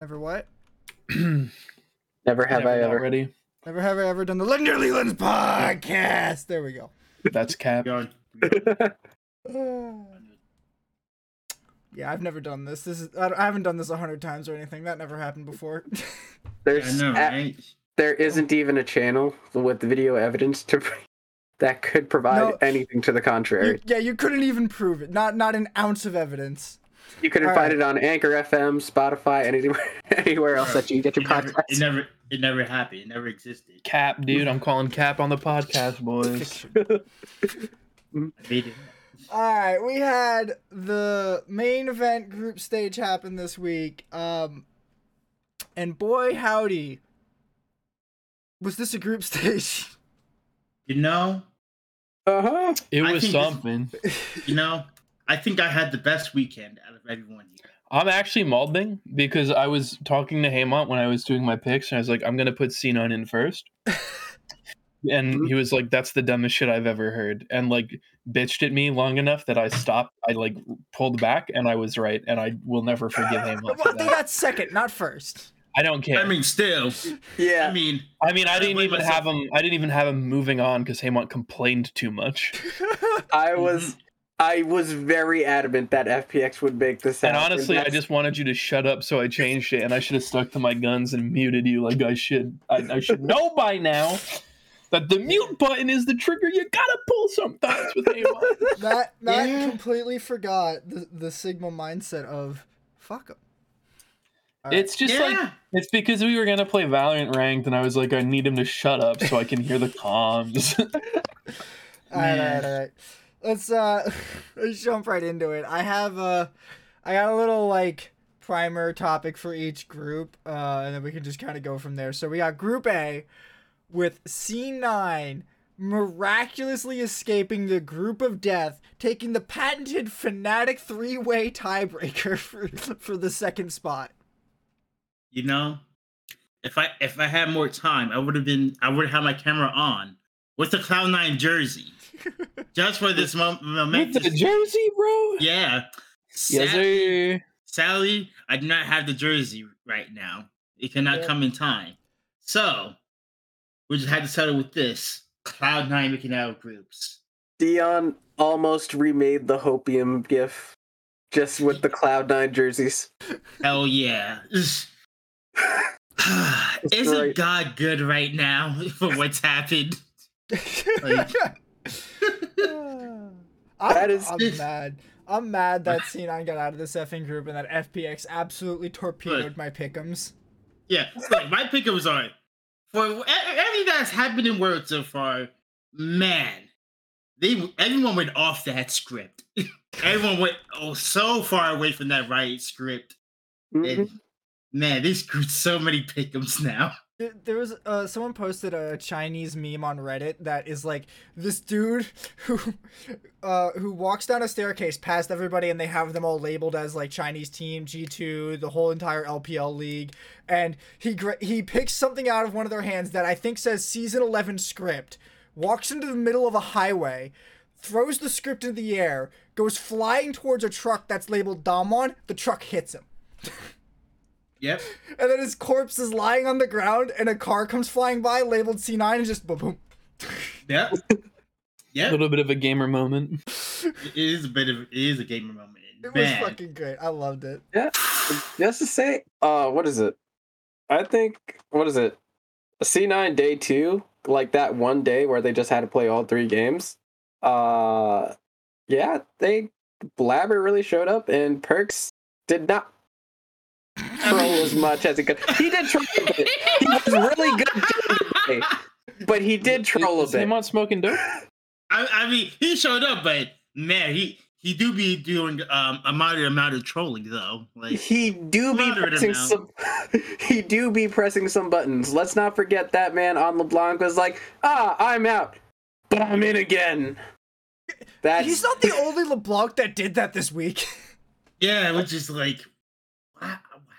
Never what? Never have Never I ever. ready. Never have I ever done the Linder Leland's podcast. There we go. That's cap. Yeah, I've never done this. This is I I haven't done this a hundred times or anything. That never happened before. I There's know, a- right? there isn't even a channel with video evidence to that could provide No. anything to the You- contrary. yeah, you couldn't even prove it. Not not an ounce of evidence. You couldn't All find right. it on Anchor FM, Spotify, anywhere anywhere else that you get your It never, it never, it never happened. It never existed. Cap, dude. I'm calling cap on the podcast, boys. Fiction. I made it. All right, we had the main event group stage happen this week. Um, and boy howdy, was this a group stage? You know, Uh huh. It was think this- something. you know. I think I had the best weekend out of everyone here. I'm actually molding because I was talking to Haymont when I was doing my picks, and I was like, I'm gonna put C9 in first. and mm-hmm. he was like, "That's the dumbest shit I've ever heard," and like bitched at me long enough that I stopped. I like pulled back, and I was right, and I will never forgive Haymont well, for I think that's second, not first. I don't care. I mean, still. Yeah. I mean, I mean, I didn't even myself. have him. I didn't even have him moving on because Haymont complained too much. I mm-hmm. was I was very adamant that FPX would make this And happen. honestly, I just wanted you to shut up, so I changed it, and I should have stuck to my guns and muted you like I should. I, I should know by now that the mute button is the trigger you gotta pull sometimes with Haymont. Matt, Matt Yeah. completely forgot the, the Sigma mindset of fuck 'em. It's just yeah. like it's because we were gonna play Valorant ranked, and I was like, I need him to shut up so I can hear the comms. All right, all right, all right. Let's uh, let's jump right into it. I have a I got a little like primer topic for each group, uh, and then we can just kind of go from there. So we got Group A with C9 miraculously escaping the group of death, taking the patented Fnatic three-way tiebreaker for for the second spot. you know, if I if I had more time, I would have been I would have had my camera on with the Cloud Nine jersey, just for this mom- with moment. the jersey, bro. Yeah. Yes, Sadly, sir. sadly, I do not have the jersey right now. It cannot Yeah. come in time. So we just had to settle with this. Cloud Nine making out groups. Dion almost remade the Hopium gif just with the Cloud9 jerseys. Hell yeah. Isn't Right. God good right now for what's happened? Like- I'm, That is- I'm mad. I'm mad that C9 got out of this effing group and that FPX absolutely torpedoed Look. my pickums. Yeah, like my pickums are for everything that's happened in World so far. Man, they everyone went off that script. everyone went oh so far away from that right script. Mhm. And man, this screwed so many pickums now. There- was uh, someone posted a Chinese meme on Reddit that is like this dude who uh, who walks down a staircase past everybody and they have them all labeled as like Chinese team G2 the whole entire LPL league. And he he picks something out of one of their hands that I think says season 11 script walks into the middle of a highway throws the script in the air goes flying towards a truck that's labeled Damwon the truck hits him Yep. and then his corpse is lying on the ground, and a car comes flying by labeled C9 and just boom, boom. Yep. A little bit of a gamer moment. It is a bit of it is a gamer moment. It Man. was fucking great. I loved it. Yeah. Just to say, uh, what is it? I think what is it? C nine day two, like that one day where they just had to play all three games. Uh, yeah, they Blaber really showed up, and Perkz did not troll as much as he could. He did troll a bit. He was really good during but he did troll a Is bit. Haymont smoking dope? I, I mean, he showed up, but man, he he do be doing um a moderate amount of trolling though. Like He do be pressing amount. some. he do be pressing some buttons. Let's not forget that man on LeBlanc was like, "Ah, I'm out, but I'm in again." That's He's not the only LeBlanc that did that this week. yeah, which is like, wow,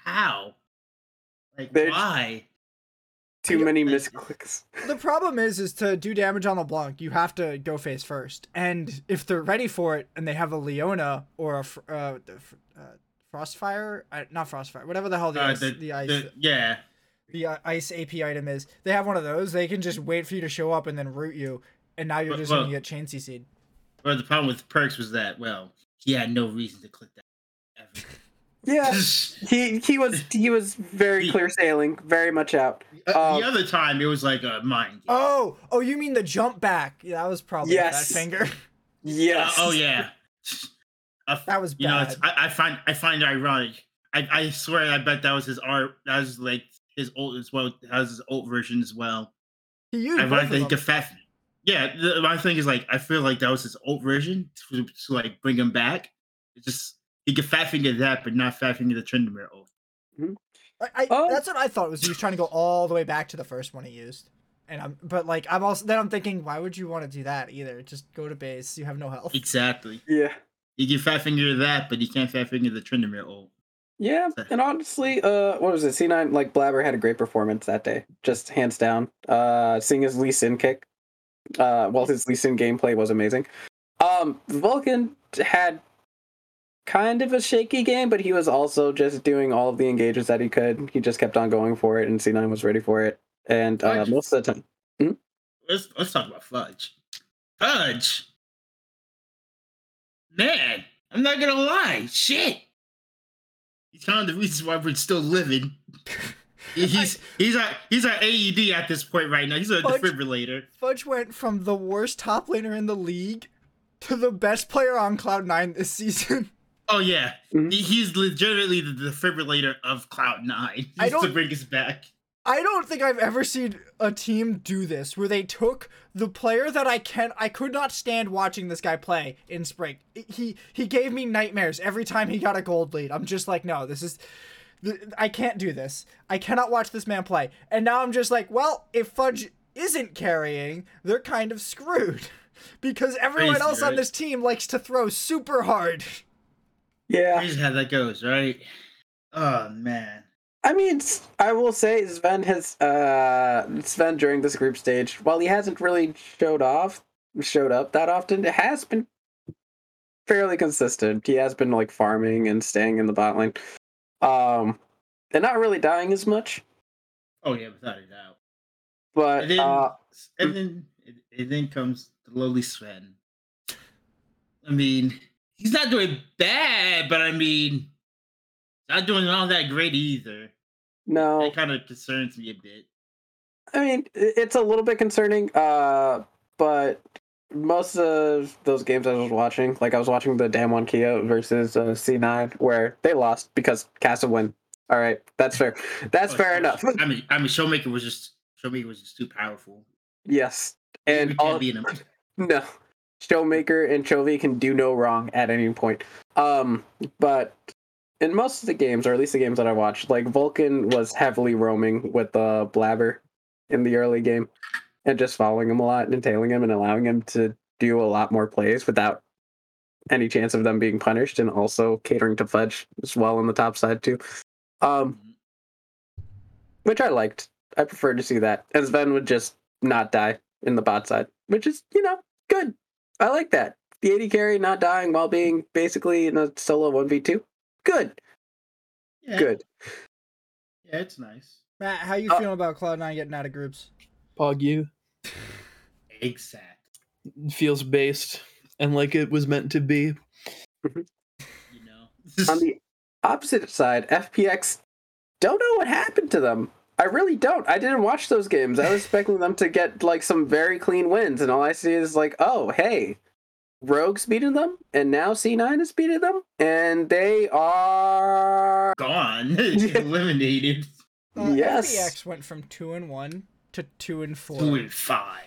how? Like There's- why? too many misclicks. the problem is, is to do damage on LeBlanc, you have to go face first. And if they're ready for it and they have a Leona or a Fr- uh, Fr- uh, Frostfire, uh, not Frostfire, whatever the hell the Uh, ice, the, the, ice, the- yeah. the uh, ice AP item is. They have one of those. They can just wait for you to show up and then root you, and now you're But- just well- gonna get chain CC'd. But the problem with Perkz was that well, he had no reason to click that. Ever. Yeah, he he was he was very clear sailing, very much out. Uh, Um, the other time it was like a mind game. Oh, oh, you mean the jump back? Yeah, that was probably Yes. that finger. Yes. Uh, oh yeah. Uh, that was you know, it's, I, I find I find it ironic. I, I swear, I bet that was his art. That was like his old as well. That was his old version as well. he used I both want of to think them. of fat. Yeah, the, my thing is like I feel like that was his old version to, to like bring him back. It's just he could fat finger that, but not fat finger the Tryndamere oath. I, I, Oh. That's what I thought was he was trying to go all the way back to the first one he used. And I'm, but like I'm also then I'm thinking, why would you want to do that either? Just go to base. You have no health. Exactly. Yeah. He can fat finger that, but he can't fat finger the Tryndamere oath. Yeah, and honestly, uh, what was it? C9, like Blaber had a great performance that day, just hands down. Uh, seeing his Lee Sin kick, uh, well, his Lee Sin gameplay was amazing. Um, Vulcan had kind of a shaky game, but he was also just doing all of the engages that he could. He just kept on going for it, and C9 was ready for it. And uh, Fudge. most of the time, Let's let's talk about Fudge. Fudge. Man, I'm not gonna lie. Shit. He's kind of the reason why we're still living. He's he's our he's our AED at this point right now. He's a Fudge- defibrillator. Fudge went from the worst top laner in the league to the best player on Cloud Nine this season. Oh yeah, Mhm. he's legitimately the defibrillator of Cloud Nine. I He's to don't- bring us back. I don't think I've ever seen a team do this where they took the player that I can I could not stand watching this guy play in spring. He he gave me nightmares every time he got a gold lead. I'm just like, no, this is I can't do this. I cannot watch this man play. And now I'm just like, well, if Fudge isn't carrying, they're kind of screwed. Because everyone Crazy, else on this team likes to throw super hard. yeah. Here's how that goes, right? Oh man. I mean, I will say Zven has uh Zven during this group stage, while he hasn't really showed off showed up that often, it has been fairly consistent. He has been like farming and staying in the bot lane. Um and not really dying as much. Oh yeah, without a doubt. But And then, uh and then, and then comes the lowly Zven. I mean, he's not doing bad, but I mean, not doing all that great either. no, That kind of concerns me a bit. I mean it's a little bit concerning. Uh but most of those games I was watching, like I was watching the Damwon Kia versus uh, C9, where they lost because Casa win. All right, that's fair. That's Oh, fair enough. I mean, I mean, Showmaker was just Showmaker was just too powerful. Yes, We and all beat him. no, Showmaker and Chovy can do no wrong at any point. Um, but in most of the games, or at least the games that I watched, like Vulcan was heavily roaming with uh, Blaber in the early game, and just following him a lot and tailing him and allowing him to do a lot more plays without any chance of them being punished, and also catering to Fudge as well on the top side too. Um, which I liked. I prefer to see that. And Zven would just not die in the bot side, which is, you know, good. I like that. The 80 carry not dying while being basically in a solo 1v2. Good. Yeah, Good. Yeah, it's nice. Matt, how you Uh, feeling about Cloud Nine getting out of groups? Pog you Exact. feels based and like it was meant to be. You know. On the opposite side, FPX don't know what happened to them. I really don't. I didn't watch those games. I was expecting them to get like some very clean wins, and all I see is like, oh, hey, Rogue's beating them, and now C9 is beating them, and they are gone, eliminated. Uh, Yes. FPX went from two and one to two and four. Two and five.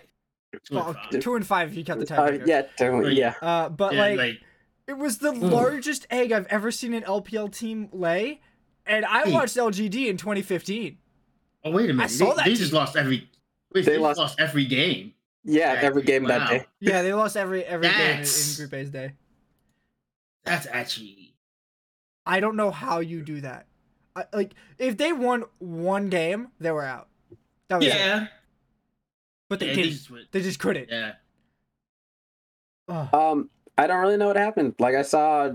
Two and five. two and five if you count the uh, yeah, don't- Right. yeah. Uh, but Yeah, like, it was the largest egg I've ever seen an LPL team lay, and I watched LGD in 2015. Oh wait a minute, I saw they, that they just lost every. Wait, They they, lost- lost, every game. Yeah, Yeah, every game that day. Yeah, they lost every every game in, in Group A's day. That's actually I don't know how you do that. I, like, if they won one game, they were out. That was it. yeah. But they yeah, didn't. just went- They just couldn't. yeah. Ugh. Um, I don't really know what happened. Like I saw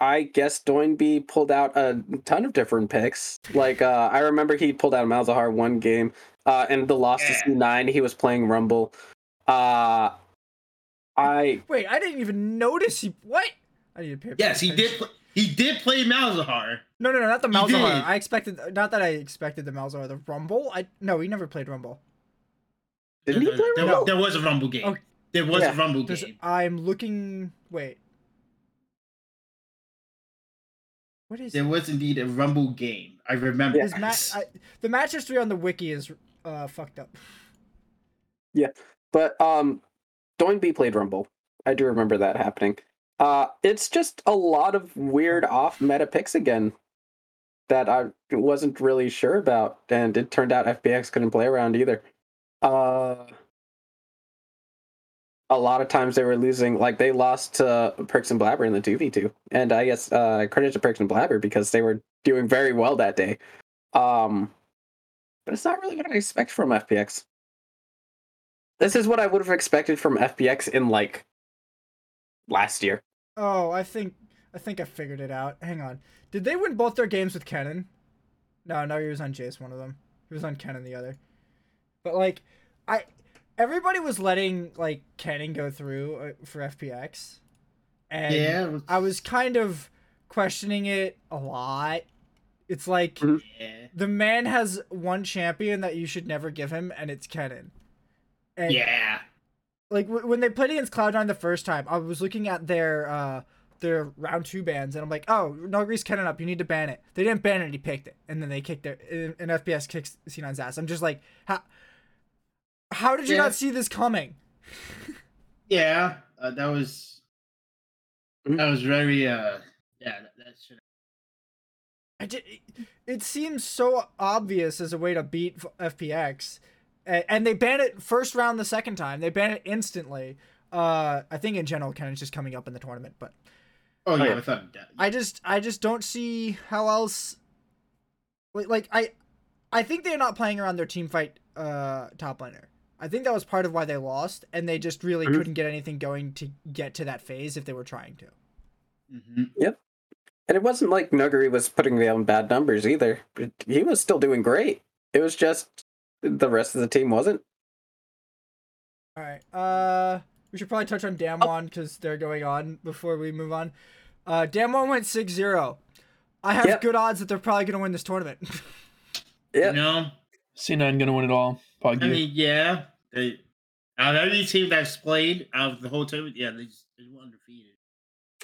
I guess Doinby pulled out a ton of different picks. Like uh, I remember he pulled out Malzahar one game, uh, and the loss to Yeah. C nine. He was playing Rumble. Uh, I Wait, I didn't even notice he. What? I need to pay. Yes, he did. Pl- he did play Malzahar. No, no, no, not the Malzahar. I expected. Not that I expected the Malzahar. The Rumble. I no, he never played Rumble. didn't he There- play Rumble? there was a Rumble game. Oh, there was yeah. a Rumble Does- game. I'm looking. Wait. What is There was indeed a Rumble game. I remember. his match? I, the match history on the wiki is uh fucked up. Yeah, but um, Doinby played Rumble. I do remember that happening. Uh, it's just a lot of weird off meta picks again that I wasn't really sure about, and it turned out FPX couldn't play around either. Uh, a lot of times they were losing, like they lost to Perkz and Blaber in the two v two, and I guess uh, credit to Perkz and Blaber because they were doing very well that day. Um, but it's not really what I expect from FPX. This is what I would have expected from FPX in like last year. Oh, I think I think I figured it out. Hang on. Did they win both their games with Kennen? No, no, he was on Jace one of them. He was on Kennen the other. But like, I everybody was letting like Kennen go through uh, for FPX, and yeah. was- I was kind of questioning it a lot. It's like Mhm. Yeah. the man has one champion that you should never give him, and it's Kennen. And Yeah. like w- when they played against Cloud9 the first time, I was looking at their uh their round two bans, and I'm like, oh, Nuguri's Kennen up, you need to ban it. They didn't ban it, and he picked it, and then they kicked it, and and FPX kicks C9's ass. I'm just like, how how did you Yeah. not see this coming? Yeah. Uh, that was. Mhm. That was very. uh Yeah. That, that should. I did. It, it seems so obvious as a way to beat FPX, and, and they ban it first round the second time. They ban it instantly. Uh, I think in general, Kennen's just coming up in the tournament, but Oh yeah. yeah. Without that. I just I just don't see how else like, like I I think they're not playing around their team fight uh top laner. I think that was part of why they lost and they just really Mhm. couldn't get anything going to get to that phase if they were trying to. hmm Yep. And it wasn't like Nuguri was putting down bad numbers either. He was still doing great. It was just the rest of the team wasn't. All right. Uh we should probably touch on Damwon cuz they're going on before we move on. Uh Damwon went 6-0. I have Yep. good odds that they're probably going to win this tournament. Yeah. You know. C9 gonna win it all. Pog I mean, yeah. They. Out of every team that's played out of the whole tournament, yeah, they just they were undefeated.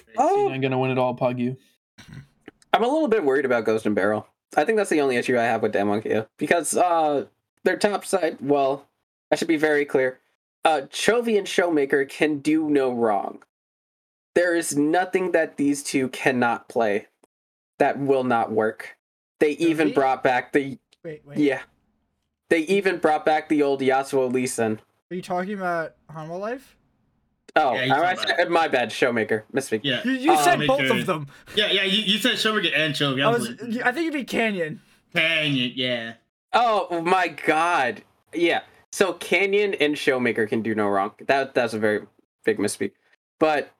They- Oh. C9 gonna win it all. Pog you. I'm a little bit worried about Ghost and BeryL. I think that's the only issue I have with Damwon Kia. Because uh their top side, well, I should be very clear. Uh Chovy and Showmaker can do no wrong. There is nothing that these two cannot play that will not work. They even Chovy? brought back the wait, wait. yeah. They even brought back the old Yasuo Lee Sin. Are you talking about Hanwha Life? Oh, Yeah, he's I- I not my bad, Showmaker. Misspeak. Yeah. You, you Uh, said make both of them. Yeah, yeah. You, you said Shogun and Chovy. I I was was. I think you'd be Canyon. Dang it, yeah. Oh my god. Yeah. So Canyon and Showmaker can do no wrong. That that's a very big misspeak. But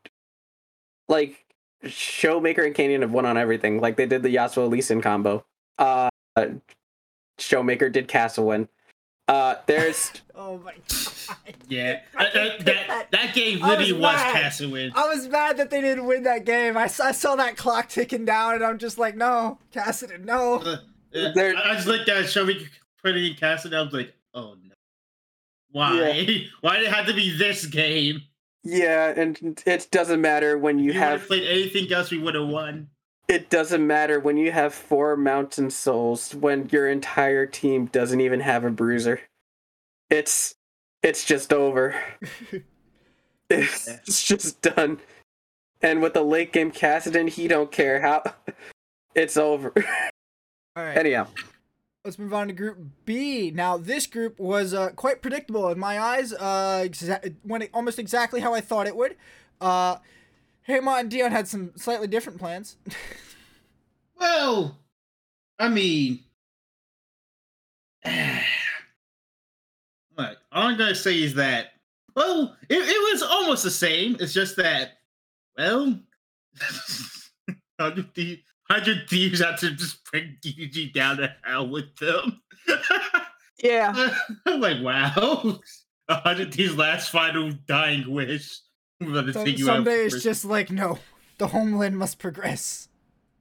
like Showmaker and Canyon have won on everything. Like they did the Yasuo Lee Sin combo. Uh Showmaker did Castle win. Uh there's Oh my god. Yeah. I Uh, can't uh, get that, that. that game I was literally was mad. Castlewin. I was mad that they didn't win that game. I saw, I saw that clock ticking down, and I'm just like, no, Cassidy, no. Uh, uh, There- I I just looked at Shogun putting in Castle, and I was like, oh no. Why? Why did it have to be this game? yeah, and it doesn't matter when you you have have played anything else, we would have won. It doesn't matter when you have four mountain souls when your entire team doesn't even have a bruiser. It's it's just over. It's just done. And with the late game Cassidon, he don't care how it's over. All right, Anyhow. let's move on to Group B. Now, this group was uh, quite predictable in my eyes. Uh, exa- went almost exactly how I thought it would. Uh, Haymont and Dion had some slightly different plans. Well, I mean, what all I'm gonna say is that, well, it, it was almost the same. It's just that, well, hundred thieves, hundred thieves had to just bring DG down to hell with them. Yeah. I'm like, wow, hundred thieves' last final dying wish. I'm So, take you out someday it's just like no, the homeland must progress.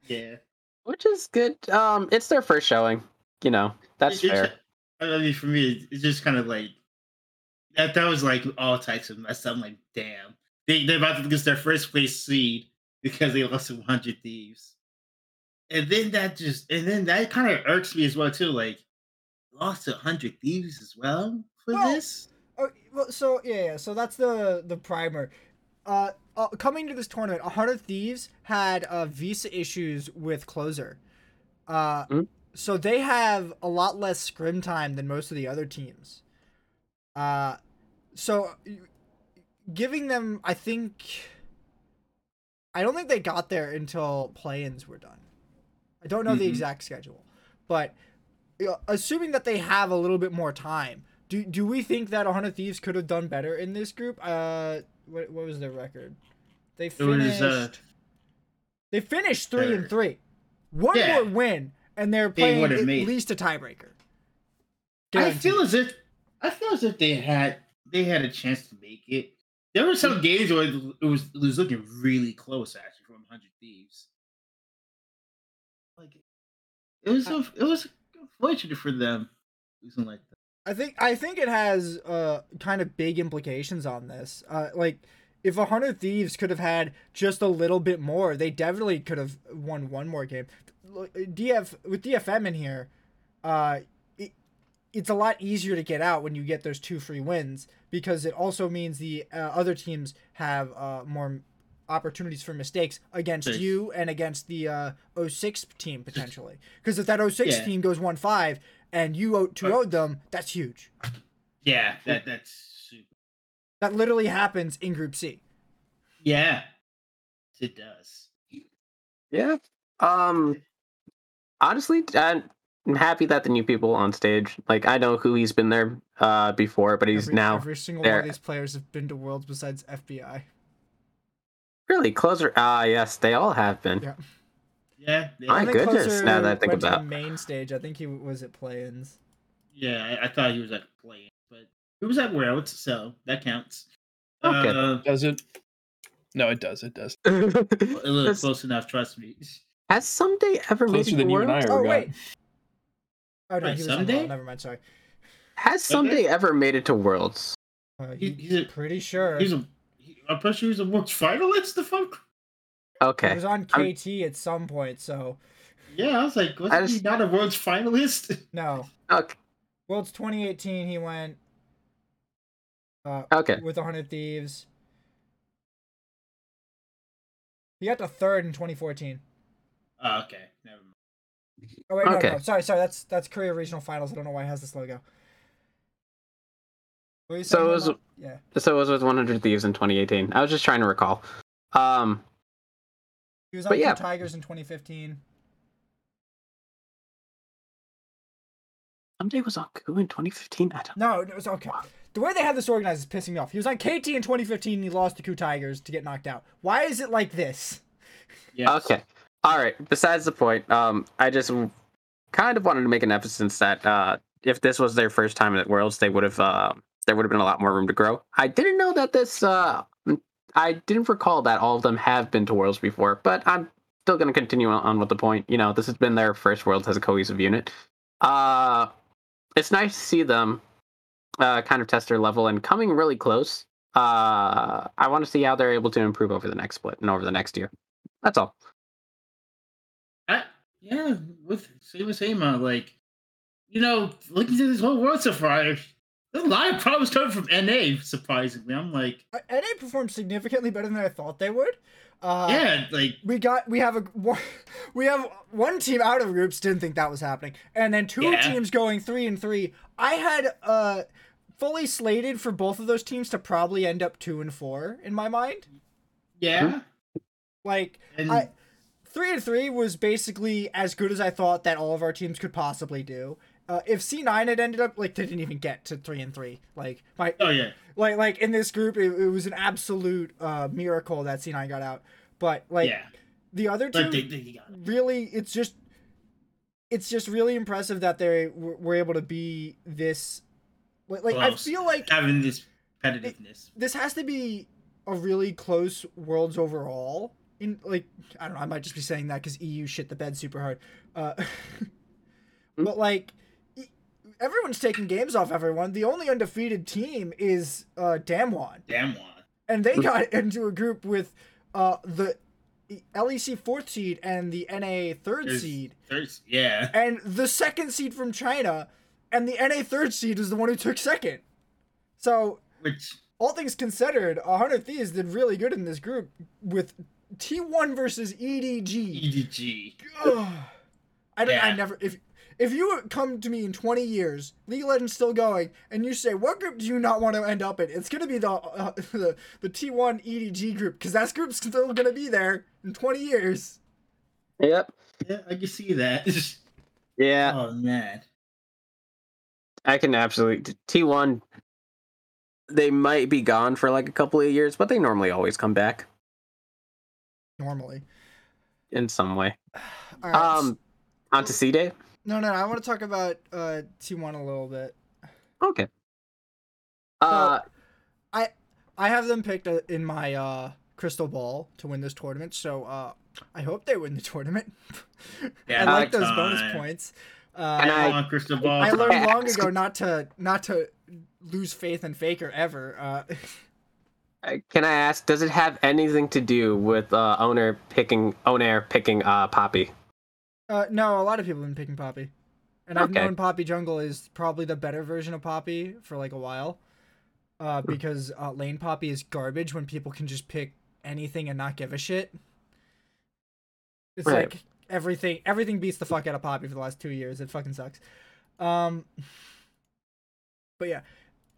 yeah. Which is good. Um, it's their first showing. You know, that's It- fair. it's- I mean, for me, it's just kind of like that. That was like all types of mess. I'm like, damn, they they're about to get their first place seed because they lost to 100 Thieves, and then that just and then that kind of irks me as well too. Like, lost to 100 Thieves as well for Well, this. Oh, well, so yeah, yeah. So that's the the primer. Uh, uh coming to this tournament, a hundred thieves had uh visa issues with closer. Uh, Mm. so they have a lot less scrim time than most of the other teams. Uh, so giving them, I think, I don't think they got there until play-ins were done. I don't know the Mhm. exact schedule, but uh, assuming that they have a little bit more time, do do we think that 100 Thieves could have done better in this group? Uh, what what was their record? They was finished. uh, they finished three and three. One Yeah. more win, and they're playing at made least a tiebreaker. I feel as if I feel as if they had they had a chance to make it. There were some games where it was it was looking really close actually from Hundred Thieves. Like it was a, it was unfortunate for them losing like. I think I think it has uh kind of big implications on this. Uh, like if a hundred thieves could have had just a little bit more, they definitely could have won one more game. DF with DFM in here, uh, it, it's a lot easier to get out when you get those two free wins because it also means the uh, other teams have uh more opportunities for mistakes against you and against the uh 06 team potentially. Because if that 06 Yeah. team goes 1-5 and you 2 0 them, that's huge. Yeah, that that's super. That literally happens in Group C. Yeah, it does. Yeah. Um. Honestly, I'm happy that the new people on stage. Like, I know who he's been there uh before, but he's every, now every single there. one of these players have been to Worlds besides FBI. really closer. Ah, yes, they all have been. Yeah. Yeah, yeah, My goodness, Closer now that I think about- the main stage, I think he was at play-ins. yeah. I, I thought he was at playing, but he was at Worlds, so that counts. Okay. Uh, Does it? No, it does. It does. a little Has- close enough, trust me. Has Ssumday ever made Closer it to than you and I Worlds? are. Oh wait. Oh no, Wait, he was Sunday? involved. Never mind. Sorry. Has Ssumday ever made it to Worlds? Uh, He- he, he's a- pretty sure. He's a. He, I'm pretty sure he was a world finalist. The fuck. He Okay. was on I'm- KT at some point, so Yeah, I was like, wasn't I he not a world's finalist? no. Okay. Worlds 2018, he went uh, Okay. with 100 Thieves. He got to third in 2014. Oh, okay, never mind. Oh wait, no, Okay. no, sorry, sorry. That's that's Korea Regional Finals. I don't know why it has this logo. What you So it was- Emma? yeah. So it was with 100 Thieves in 2018. I was just trying to recall. Um. He was on but Two yeah. Tigers in 2015. Ssumday was on KOO in 2015. I don't. No, it was okay. The way they have this organized is pissing me off. He was on KT in 2015. And he lost to KOO Tigers to get knocked out. Why is it like this? Yeah. Okay. All right. Besides the point, um, I just kind of wanted to make an emphasis that uh, if this was their first time at Worlds, they would have uh, there would have been a lot more room to grow. I didn't know that this. Uh, I didn't recall that all of them have been to Worlds before, but I'm still going to continue on, with the point. You know, this has been their first Worlds as a cohesive unit. Uh, it's nice to see them uh, kind of test their level and coming really close. Uh, I want to see how they're able to improve over the next split and over the next year. That's all. Yeah, with same with same uh, like, you know, looking at this whole world so far, there's a lot of problems coming from NA. Surprisingly, I'm like, Uh, NA performed significantly better than I thought they would. Uh, yeah, like we got we have a one- we have one team out of groups didn't think that was happening and then two Yeah. teams going three and three i had uh fully slated for both of those teams to probably end up two and four in my mind yeah, like and I- three and three was basically as good as i thought that all of our teams could possibly do uh, if c9 had ended up like they didn't even get to three and three. Like my oh yeah, like like in this group it, it was an absolute uh miracle that c9 got out. But like yeah, The other two they, they it. really it's just it's just really impressive that they were, were able to be this like, like I feel like having this competitiveness. this has to be a really close worlds overall. In like I don't know I might just be saying that because EU shit the bed super hard. Uh but like everyone's taking games off everyone the only undefeated team is uh Damwon Damn one. and they got into a group with uh the LEC fourth seed and the NA third There's- seed There's, yeah. and the second seed from China, and the NA third seed is the one who took second. So, Which all things considered, 100 Thieves did really good in this group with T1 versus EDG. EDG. Ugh. I don't. I never. If if you come to me in 20 years, League of Legends still going, and you say, "What group do you not want to end up in?" It's gonna be the uh, the the T1 EDG group because that group's still gonna be there in 20 years. Yep. Yeah, I can see that. Yeah, oh man. I can absolutely. T1, they might be gone for like a couple of years, but they normally always come back Normally. in some way. All right, s- Um, on to C Day. No, no, no. I want to talk about uh, T1 a little bit. Okay. Uh, I I have them picked uh, in my uh, crystal ball to win this tournament, so uh, I hope they win the tournament. Yeah, I like those bonus points. Uh, And I- Come on, crystal ball. I learned long ago not to not to lose faith in Faker ever. Uh, can I ask, does it have anything to do with uh, Oner picking Oner picking uh Poppy? Uh, no, a lot of people have been picking Poppy, and I've Okay. known Poppy Jungle is probably the better version of Poppy for like a while, uh, Hmm. because uh, Lane Poppy is garbage when people can just pick anything and not give a shit. It's Right. like everything everything beats the fuck out of Poppy for the last two years. It fucking sucks. Um, but yeah,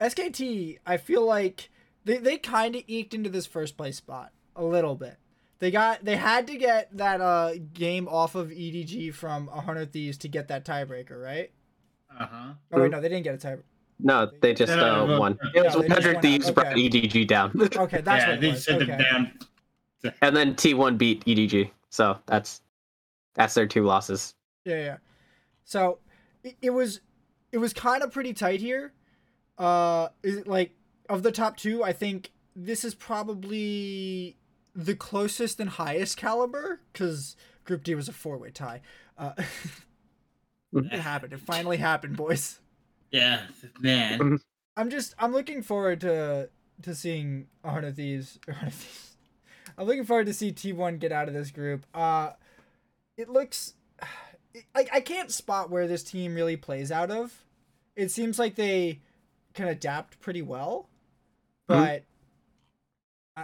SKT. I feel like they they kind of eked into this first place spot a little bit. They got they had to get that uh game off of EDG from 100 Thieves to get that tiebreaker, right? Uh huh. Oh wait, no, they didn't get a tiebreaker. No, they just No, uh, no, no, won. It was No, 100 won. Thieves brought Okay. EDG down, Okay, that's yeah, what it they was. sent Okay. them down. and then T1 beat EDG. So that's that's their two losses. Yeah, yeah. So it, it was it was kind of pretty tight here. Uh, is it like of the top two? I think this is probably the closest and highest caliber because Group D was a four way tie. Uh, it happened. It finally happened, boys. Yeah, man. I'm just I'm looking forward to to seeing Heart of Thieves. Heart of Thieves. I'm looking forward to see T1 get out of this group. Uh, it looks like I can't spot where this team really plays out of. It seems like they can adapt pretty well, but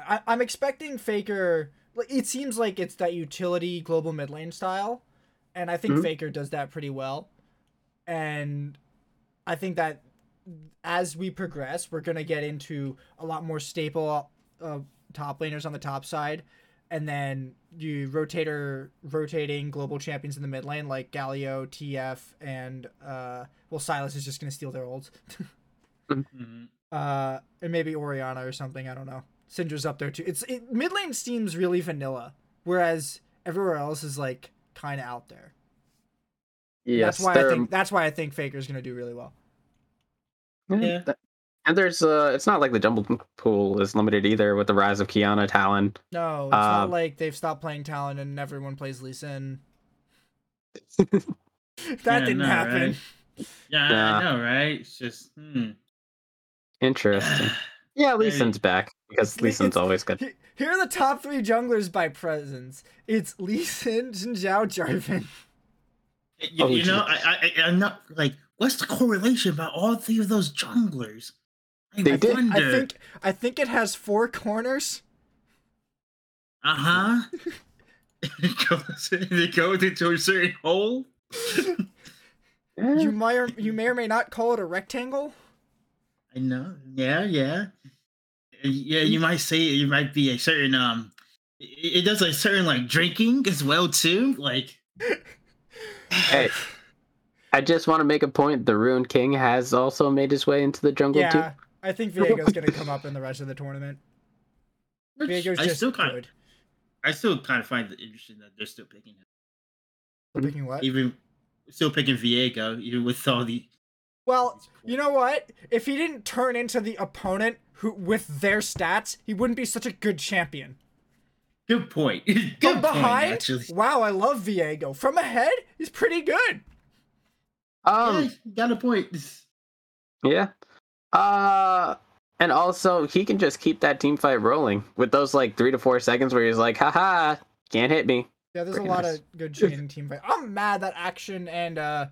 I, I'm expecting Faker. It seems like it's that utility global mid lane style, and I think Mhm. Faker does that pretty well. And I think that as we progress, we're gonna get into a lot more staple uh, top laners on the top side, and then you rotator rotating global champions in the mid lane like Galio, TF, and uh, well, Sylas is just gonna steal their ults, Mhm. uh, and maybe Orianna or something. I don't know. Syndra's up there too. It's it, mid lane seems really vanilla, whereas everywhere else is like kind of out there. Yes, that's why I think that's why I think Faker's gonna do really well. Yeah. th- And there's uh, it's not like the jumble pool is limited either with the rise of Qiyana Talon. No, it's not Um, like they've stopped playing Talon and everyone plays Lee Sin. that Yeah, didn't no, happen. right? Yeah, Yeah. I know, right? It's just, hmm. Interesting. Yeah, Lee Sin's back because Lee It's- always good. He- Here are the top three junglers by presence. It's Lee Sin, Xin Zhao, Jarvan. You, Oh, you know. I, I, I'm not like, what's the correlation about all three of those junglers? I They did- I think I think it has four corners. Uh huh. it goes, it goes into a certain hole. You may or, you may or may not call it a rectangle. I know. Yeah, yeah. Yeah, you might say it might be a certain um. It, it does a certain like drinking as well too. Like, Hey, I just want to make a point. The Ruined King has also made his way into the jungle too. Yeah, I think Viego's gonna come up in the rest of the tournament. which Viego's I just still kind good. I still kind of find it interesting that they're still picking him, Still picking what? even still picking Viego, even with all the. Well, you know what? If he didn't turn into the opponent who with their stats, he wouldn't be such a good champion. Good point. Good From point, behind, actually. wow, I love Viego. From ahead, he's pretty good. Um, yeah, got a point. yeah. Uh, and also he can just keep that team fight rolling with those like three to four seconds where he's like, haha, can't hit me. Yeah, there's Pretty a lot nice. of good Chinning team fight. I'm mad that Akshan and uh,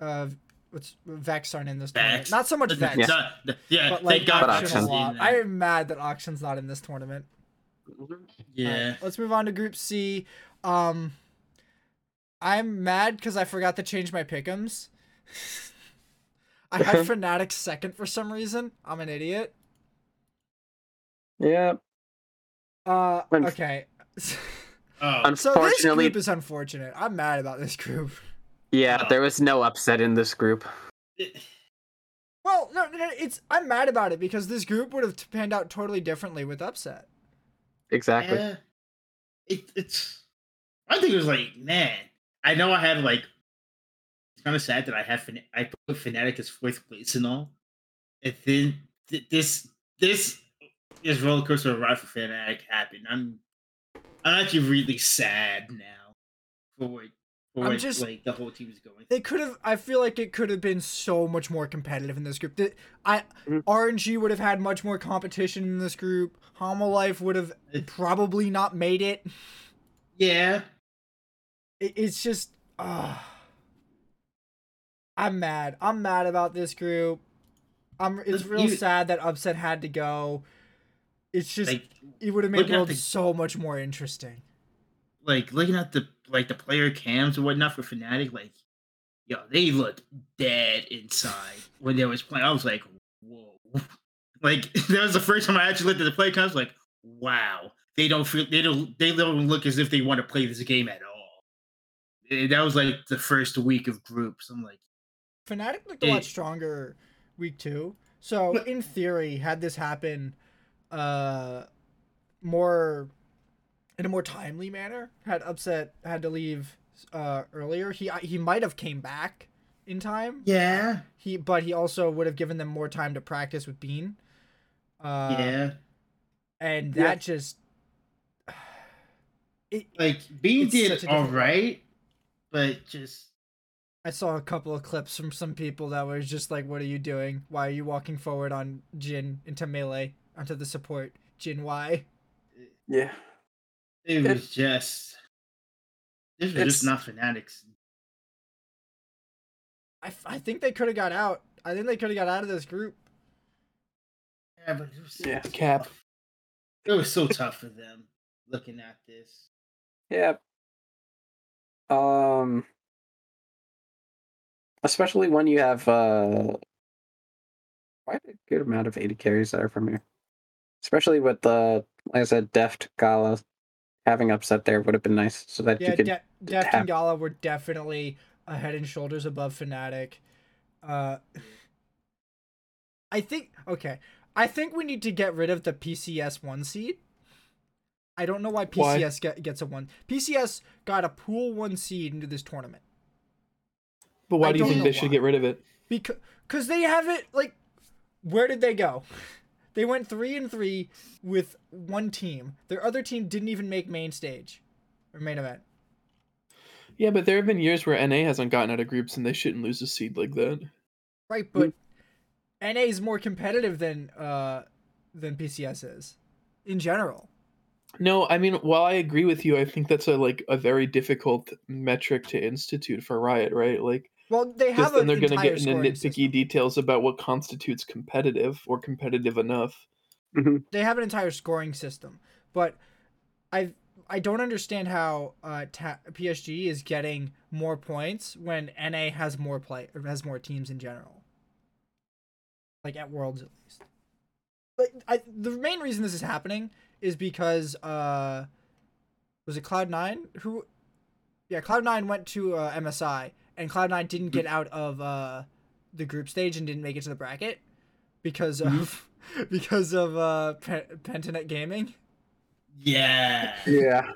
uh, what's Vex aren't in this tournament. Not so much Vex, Yeah. No, yeah, but like thank God But Akshan Akshan. a lot. I am mad that Akshan's not in this tournament. yeah. Alright, let's move on to Group C. Um, I'm mad because I forgot to change my pick'ems. I had Fnatic second for some reason. I'm an idiot. Yeah. Uh, okay. Oh, So this Unfortunately, group is unfortunate. I'm mad about this group. Yeah, Oh. there was no upset in this group. Well, no, no, no, it's I'm mad about it because this group would have panned out totally differently with upset. Exactly. yeah. It, it's. I think it was like, man. I know I had like. It's kind of sad that I had Fna- I put Fnatic as fourth place and all, and then th- this this this roller coaster ride for Fnatic happened. I'm I'm actually really sad now for what for I'm what just- like the whole team is going. They could have. I feel like it could have been so much more competitive in this group. The- I Mhm. RNG would have had much more competition in this group. Hanwha Life would have probably not made it. Yeah, It- It's just. Uh, I'm mad. I'm mad about this group. I'm. It's Look, real you- sad that upset had to go. It's just. like it would have made looking at world the- so much more interesting. Like looking at the like the player cams and whatnot for Fnatic, like yo, they looked dead inside when they was playing. I was like, whoa. Like that was the first time I actually looked at the play cams, like, wow. They don't feel they don't they don't look as if they want to play this game at all. Eh, That was like the first week of groups. I'm like, Fnatic looked a lot stronger week two. So in theory, had this happen, uh, more in a more timely manner, had upset had to leave uh earlier, he he might have came back in time. yeah, He but he also would have given them more time to practice with Bean. Uh, yeah. and Yeah. that just it, Like Bean did all right, but just I saw a couple of clips from some people that was just like, "What are you doing? Why are you walking forward on Jhin into melee onto the support? Jhin, why?" Yeah. It It- was just this was It's- just not fanatics. I, I think they could have got out. I think they could have got out of this group. Yeah, but it was so Yeah. Cap. It was so tough for them looking at this. Yeah. Um especially when you have uh quite a good amount of 80 carries there from here. Especially with the like I said, Deft Gala having upset there would have been nice so that Yeah, you could De- Deft have- and Gala were definitely a head and shoulders above Fnatic. Uh, I think okay. I think we need to get rid of the PCS one seed. I don't know why Why? PCS Get, gets a one. PCS got a pool one seed into this tournament. But why I do you think they should get rid of it? because because they have it like where did they go they went three and three with one team their other team didn't even make main stage or main event Yeah, but there have been years where NA hasn't gotten out of groups and they shouldn't lose a seed like that. right but na is more competitive than uh than pcs is in general No, I mean, while I agree with you, I think that's a like a very difficult metric to institute for Riot, right? Like, well they have. Then they're going to get into nitpicky system. details about what constitutes competitive or competitive enough. they have an entire scoring system but i i don't understand how uh ta- psg is getting more points when na has more play or has more teams in general like at worlds at least like I, the main reason this is happening is because uh was it cloud nine who yeah cloud nine went to uh, msi and cloud nine didn't get out of uh the group stage and didn't make it to the bracket because of because of uh Pe- Pentanet Gaming. Yeah. Yeah.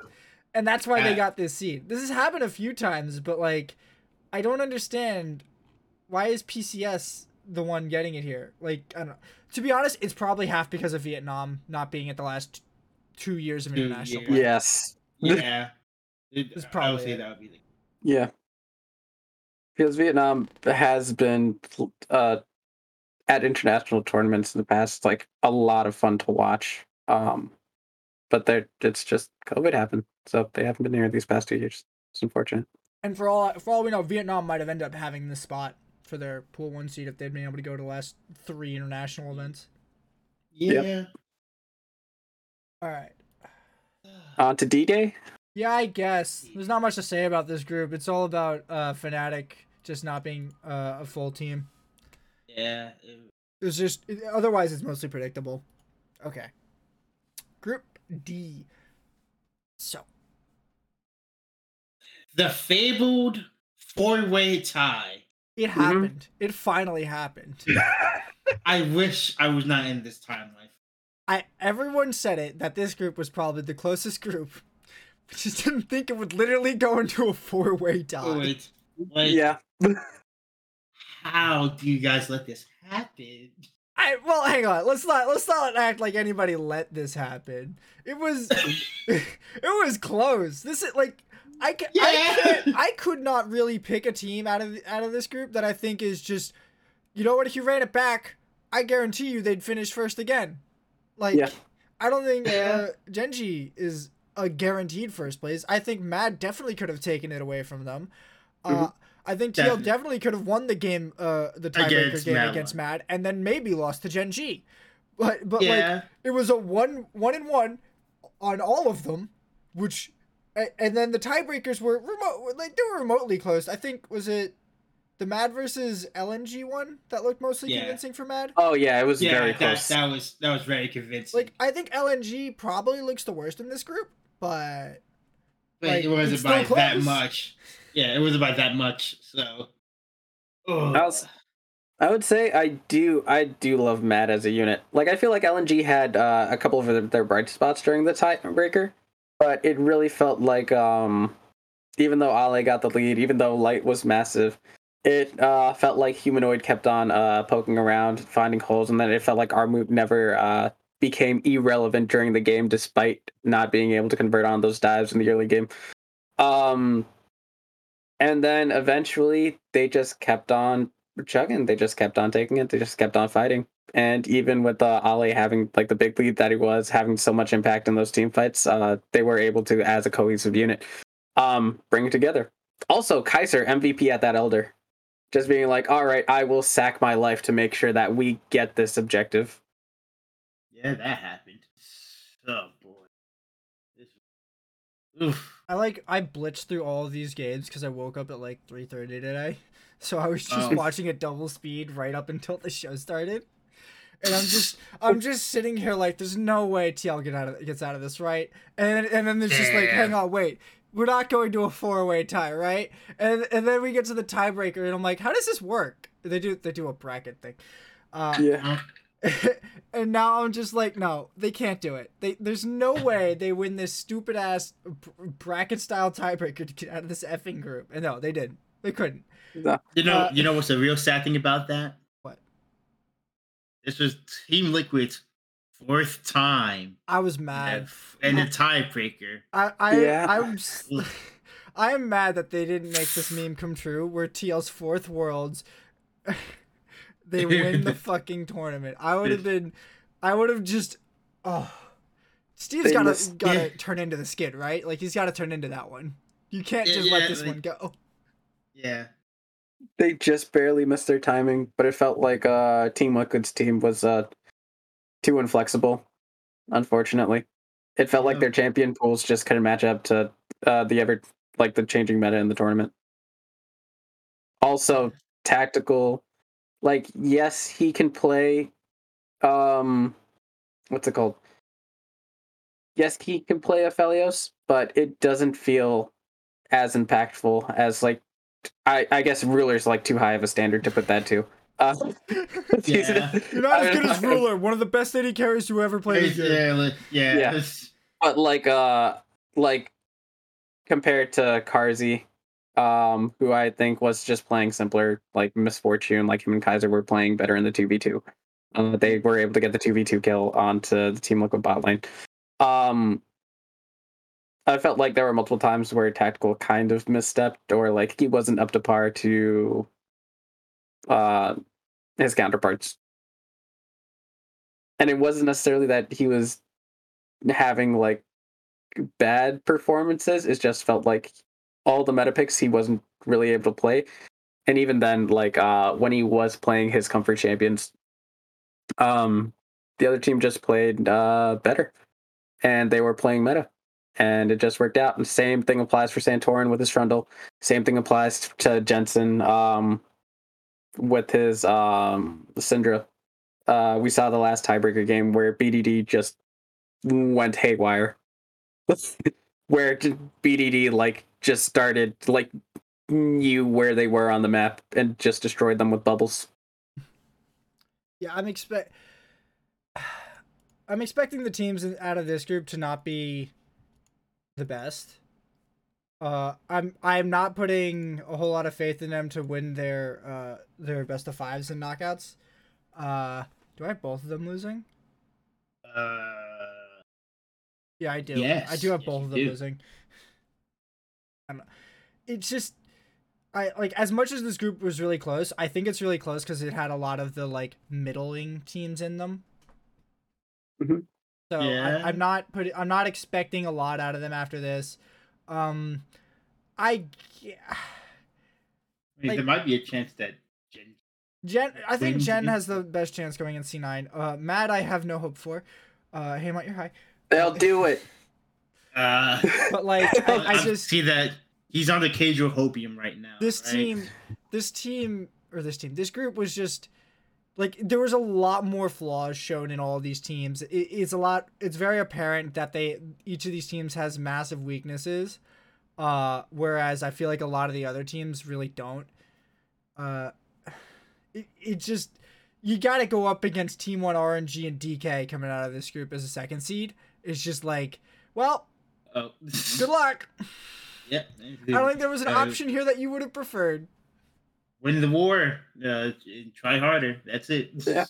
and that's why they got this seed. This has happened a few times, but like, I don't understand why is PCS the one getting it here. Like, I don't know. To be honest, it's probably half because of Vietnam not being at the last two years of international years. play. Yes. Yeah. It, It's I probably would say it. that would be the Yeah. Because Vietnam has been uh, at international tournaments in the past, like a lot of fun to watch. Um, but they're it's just COVID happened, so they haven't been here these past two years. It's unfortunate. And for all for all we know, Vietnam might have ended up having the spot for their pool one seed if they'd been able to go to the last three international events. Yeah. All right. On to D Day. Yeah, I guess there's not much to say about this group. It's all about uh, Fnatic just not being uh, a full team. Yeah. it- It's just otherwise it's mostly predictable. Okay. Group D. So The fabled four-way tie. it happened. It finally happened. I wish I was not in this timeline. I everyone said it that this group was probably the closest group. We just didn't think it would literally go into a four way tie. Oh, wait. Yeah. how do you guys let this happen? I well, hang on. Let's not let's not act like anybody let this happen. It was it was close. This is like I can I Yeah. can't I could not really pick a team out of out of this group that I think is just you know what if you ran it back, I guarantee you they'd finish first again. Like Yeah. I don't think uh, Gen G is a guaranteed first place. I think Mad definitely could have taken it away from them. Uh, I think TL Definitely. definitely could have won the game, uh, the tiebreaker Against game Mad against Lion. Mad, and then maybe lost to Gen G. But but like it was a one one and one on all of them, which and then the tiebreakers were remote like they were remotely close. I think was it the Mad versus LNG one that looked mostly Yeah. convincing for Mad. Oh yeah, it was yeah, very that, close. that was that was very convincing. Like I think LNG probably looks the worst in this group, but but like, it wasn't it's by still that much. Yeah, it wasn't by that much. So. Ugh. I was- I would say I do I do love Mad as a unit. Like I feel like LNG had uh, a couple of their, their bright spots during the tiebreaker, but it really felt like um, even though Ale got the lead, even though Light was massive, it uh, felt like Humanoid kept on uh, poking around, finding holes, and then it felt like Armut never uh, became irrelevant during the game, despite not being able to convert on those dives in the early game. Um, and then eventually they just kept on chugging. They just kept on taking it. They just kept on fighting. And even with uh, Ale having like the big lead that he was, having so much impact in those team fights, uh, they were able to, as a cohesive unit, um, bring it together. Also, Kaiser MVP at that Elder, just being like, "All right, I will sack my life to make sure that we get this objective." Yeah, that happened. Oh boy. This... Oof. I like I blitzed through all of these games because I woke up at like three thirty today, so I was just Oh. watching at double speed right up until the show started, and I'm just I'm just sitting here like there's no way TL get out of gets out of this right, and and then there's just like hang on wait we're not going to a four way tie right, and and then we get to the tiebreaker and I'm like how does this work? They do they do a bracket thing. Uh, Yeah, and now I'm just like, no, they can't do it. They there's no way they win this stupid ass bracket style tiebreaker to get out of this effing group. And no, they didn't. They couldn't. You know, Uh, you know what's the real sad thing about that? What? This was Team Liquid's fourth time I was mad. and a tiebreaker. I I Yeah. I'm s- I am mad that they didn't make this meme come true. Where TL's fourth worlds, they win the fucking tournament. I would have been, I would have just, oh, Steve's They gotta gotta turn into the skid, right? Like he's gotta turn into that one. You can't Yeah, just let this like- one go. Yeah. they just barely missed their timing, but it felt like uh, Team Liquid's team was uh, too inflexible. Unfortunately, it felt like their champion pools just couldn't match up to uh, the ever like the changing meta in the tournament. Also, tactical, like yes, he can play. Um, what's it called? Yes, he can play Aphelios, but it doesn't feel as impactful as like I, I guess ruler's like too high of a standard to put that to. Uh, Yeah. You're not as good as Ruler, one of the best AD carries to ever play the game. Yeah, like, yeah. Yeah. but like uh like compared to Carzzy, um, who I think was just playing simpler, like Miss Fortune, like him and Kaiser were playing better in the two v two. Uh, they were able to get the two v two kill onto the Team Liquid bot lane. Um, I felt like there were multiple times where tactical kind of misstepped, or like he wasn't up to par to uh his counterparts. And it wasn't necessarily that he was having like bad performances. It just felt like all the meta picks he wasn't really able to play. And even then, like uh when he was playing his comfort champions, um the other team just played uh better. And they were playing meta. And it just worked out. And same thing applies for Santorin with his Trundle. Same thing applies to Jensen um with his um Syndra. Uh we saw the last tiebreaker game where BDD just went haywire. where BDD like just started like knew where they were on the map and just destroyed them with bubbles. Yeah, I'm expect. I'm expecting the teams out of this group to not be the best. Uh, I'm I'm not putting a whole lot of faith in them to win their uh their best of fives and knockouts. Uh, do I have both of them losing? Uh, Yeah, I do. I do have yes, both of them do. losing. I'm, it's just, I like as much as this group was really close. I think it's really close because it had a lot of the like middling teams in them. Mhm. So Yeah. I, I'm not putting. I'm not expecting a lot out of them after this. Um, I mean, like- there might be a chance that Jen. Jen, I think Jen it. has the best chance going in C9. Uh, Mad, I have no hope for. Uh, hey, Matt, you're high. They'll do it. Uh, But like, I, I just see that he's on the cage of hopium right now. this right? team this team or this team this group was just like there was a lot more flaws shown in all of these teams it, it's a lot it's very apparent that they each of these teams has massive weaknesses uh whereas i feel like a lot of the other teams really don't uh it, it just you gotta go up against team one rng and dk coming out of this group as a second seed it's just like well Oh, good luck yeah. i don't think there was an Uh, option here that you would have preferred Win the war. Uh, try harder. That's it. Yeah.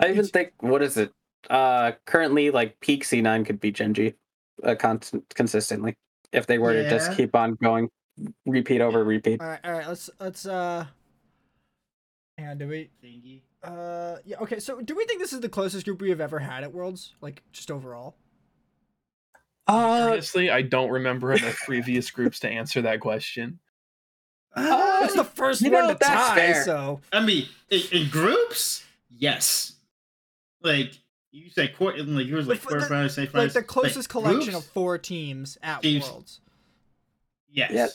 I even think what is it? Uh currently like peak C9 could be Gen G uh, con- consistently if they were to just keep on going repeat over repeat. All right, all right. Let's let's uh. Hang on, do we? Thingy. Uh, yeah. Okay. So, do we think this is the closest group we have ever had at Worlds? Like, just overall? Uh, Honestly, I don't remember enough previous groups to answer that question. Uh, It's the first you one know, to that's tie. fair. So, I mean, in, in groups, yes. Like you said, court. Like yours, like The f- the- quarterfinals, semifinals. like the closest collection groups, of four teams at Teams. Worlds. Yes. Yeah.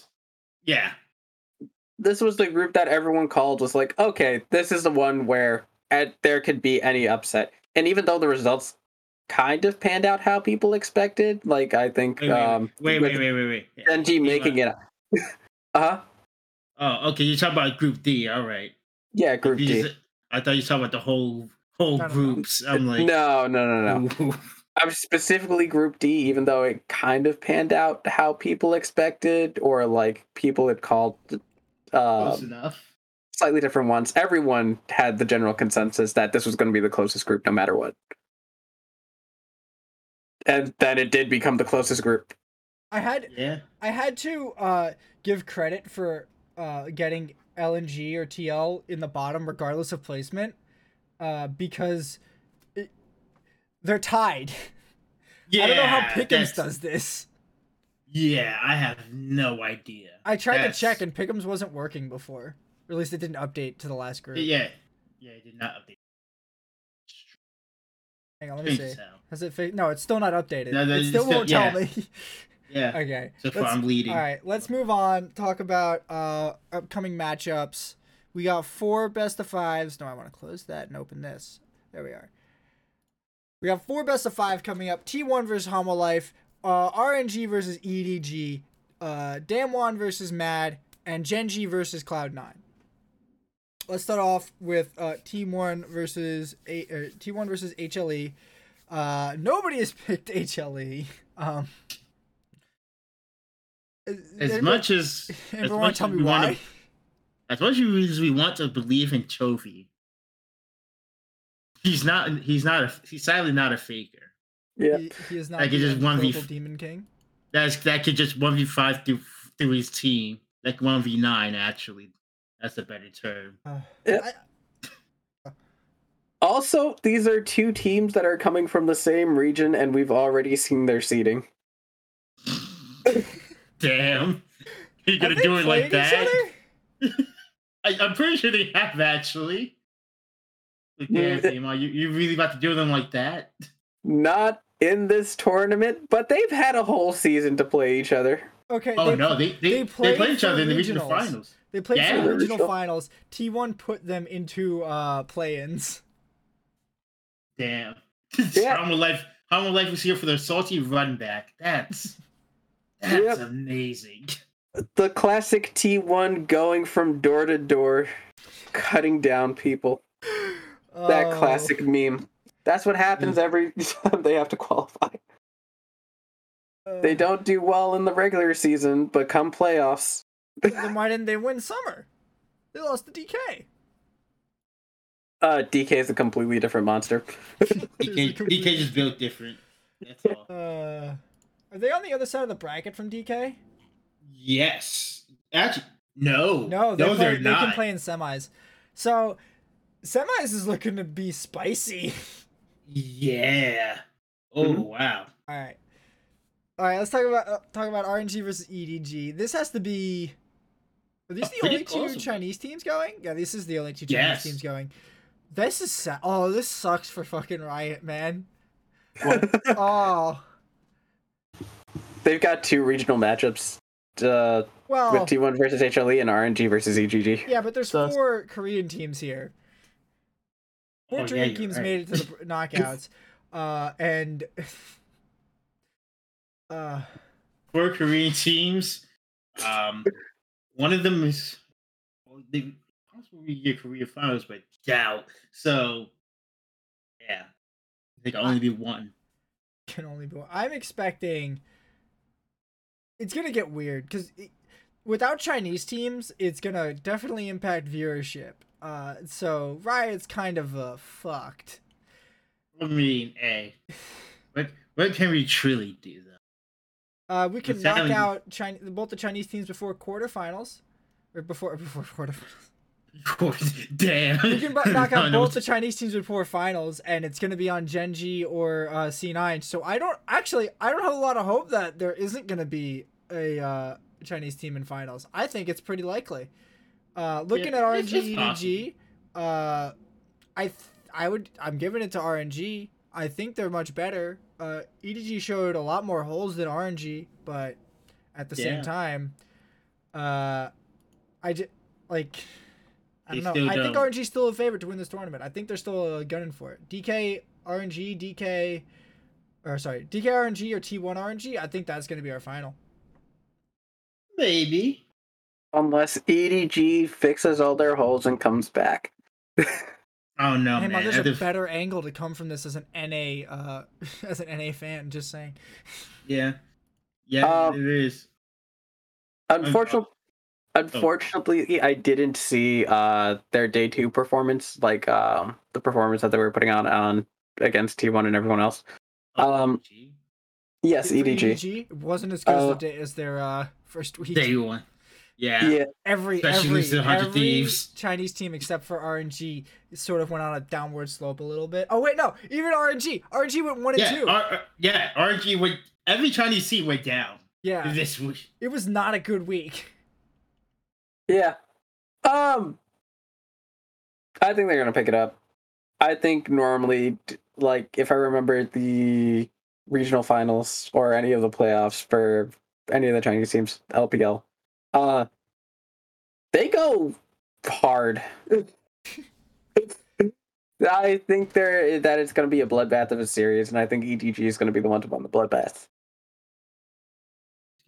Yeah. this was the group that everyone called was like, okay, this is the one where at, there could be any upset. And even though the results kind of panned out how people expected, like I think Wait, wait, um wait, with wait, wait, wait, wait. wait. Gen G making it uh huh. Oh, okay. You're talking about Group D. All right. yeah, group You D. just- I thought you were talking about the whole whole groups. I'm like, no, no, no, no. I'm specifically group D, even though it kind of panned out how people expected, or like people had called uh, close enough. slightly different ones. Everyone had the general consensus that this was going to be the closest group, no matter what. And then it did become the closest group. I had Yeah. I had to uh give credit for uh getting LNG or TL in the bottom regardless of placement, uh because it, they're tied. Yeah. I don't know how Pickens does this. Yeah, I have no idea. I tried That's- to check and Pick'Ems wasn't working before. Or at least it didn't update to the last group. Yeah. Yeah, it did not update. Hang on, let me see. hell. Has it fi- No, it's still not updated. No, it still still- won't tell me. Yeah. okay. So far, I'm bleeding. All right, let's move on. Talk about uh upcoming matchups. We got four best of fives. No, I want to close that and open this. There we are. We have four best of five coming up. T1 versus Hanwha Life, uh, RNG versus EDG, uh, Damwon versus Mad, and Genji versus Cloud9. Let's start off with uh, T1 versus A- uh, T1 versus HLE. Uh, nobody has picked HLE. Um, As much as as everyone much tell as me we why. wanna- as much as we want to believe in Chovy, he's not. He's not. A, he's sadly not a faker. Yeah. He, he is not Like, it the just 1v global demon king. That's that could just one v five through through his team, like one v nine. Actually, that's a better term. Uh, I- Also, these are two teams that are coming from the same region, and we've already seen their seeding. Damn, you're have gonna they do it like that? I, I'm pretty sure they have actually. Like, Yeah. damn, you you really about to do them like that? Not in this tournament, but they've had a whole season to play each other. Okay. Oh they no, pl- they they, they they, played played each other in the regional finals. They played Yeah. for the regional Regional. finals. T1 put them into uh play-ins. Damn. Yeah. How life how my life was here for their salty run back. That's that's Yep. amazing. The classic T1 going from door to door, cutting down people. That Oh, classic meme. That's what happens every time they have to qualify. uh, They don't do well in the regular season, but come playoffs, Then why didn't they win summer? They lost to DK. uh, DK is a completely different monster. DK, DK just built different. That's all. Uh, are they on the other side of the bracket from DK? Yes. Actually, no. No, they no, play, they're they not. can play in semis. So, semis is looking to be spicy. Yeah. Oh Mhm. wow. All right, all right. Let's talk about uh, talk about RNG versus EDG. This has to be. Are these Oh, the only two close. Chinese teams going? Yeah, this is the only two Chinese Yes. teams going. This is sad. Oh, this sucks for fucking Riot, man. Oh, They've got two regional matchups uh, well. with T1 versus HLE and RNG versus EDG. Yeah, but there's So- four Korean teams here. Four Oh, Korean you're teams right. made it to the knockouts, uh, and uh, Four Korean teams. Um, one of them is well, they possibly get Korea finals, but doubt. So, yeah, they can only be one. can only be. one. I'm expecting. It's gonna get weird because without Chinese teams, it's gonna definitely impact viewership. Uh, so Riot's kind of uh, fucked. I mean, hey, what what can we truly do though? Uh, we can knock out China, both the Chinese teams before quarterfinals, or before before quarterfinals. Damn. We can knock out both the Chinese teams before finals, and it's going to be on Gen G or uh, C9. So I don't actually, I don't have a lot of hope that there isn't going to be a uh, Chinese team in finals. I think it's pretty likely. Uh, looking Yeah, at RNG EDG, uh, I th- I would I'm giving it to RNG. I think they're much better. Uh, EDG showed a lot more holes than RNG, but at the same time, uh, I just like. I don't know. I think don't. RNG's still a favorite to win this tournament. I think they're still uh, gunning for it. DK, RNG, DK, or sorry, DK RNG or T1 RNG. I think that's going to be our final. Maybe. Unless EDG fixes all their holes and comes back. Oh no, hey, man, man. there's At a better angle to come from this as an NA, uh, as an NA fan. Just saying. Yeah. Yeah, Um, it is. Unfortunately, unfortunately, I didn't see uh their day two performance, like um the performance that they were putting on on against T1 and everyone else. um, gee. Yes, EDG. EDG, wasn't as good as, Uh, the day, as their uh, first week. Day one. Yeah. Yeah, every Especially every, losing to 100 every Thieves. Chinese team except for RNG sort of went on a downward slope a little bit. Oh wait, no, even RNG, RNG went one and Yeah, two. R- R- yeah, RG went every Chinese team went down yeah, this week. it was not a good week. yeah. Um, I think they're gonna pick it up. I think normally, like if I remember the regional finals or any of the playoffs for any of the Chinese teams, LPL, uh, they go hard. I think there that it's going to be a bloodbath of a series, and I think EDG is going to be the one to win the bloodbath.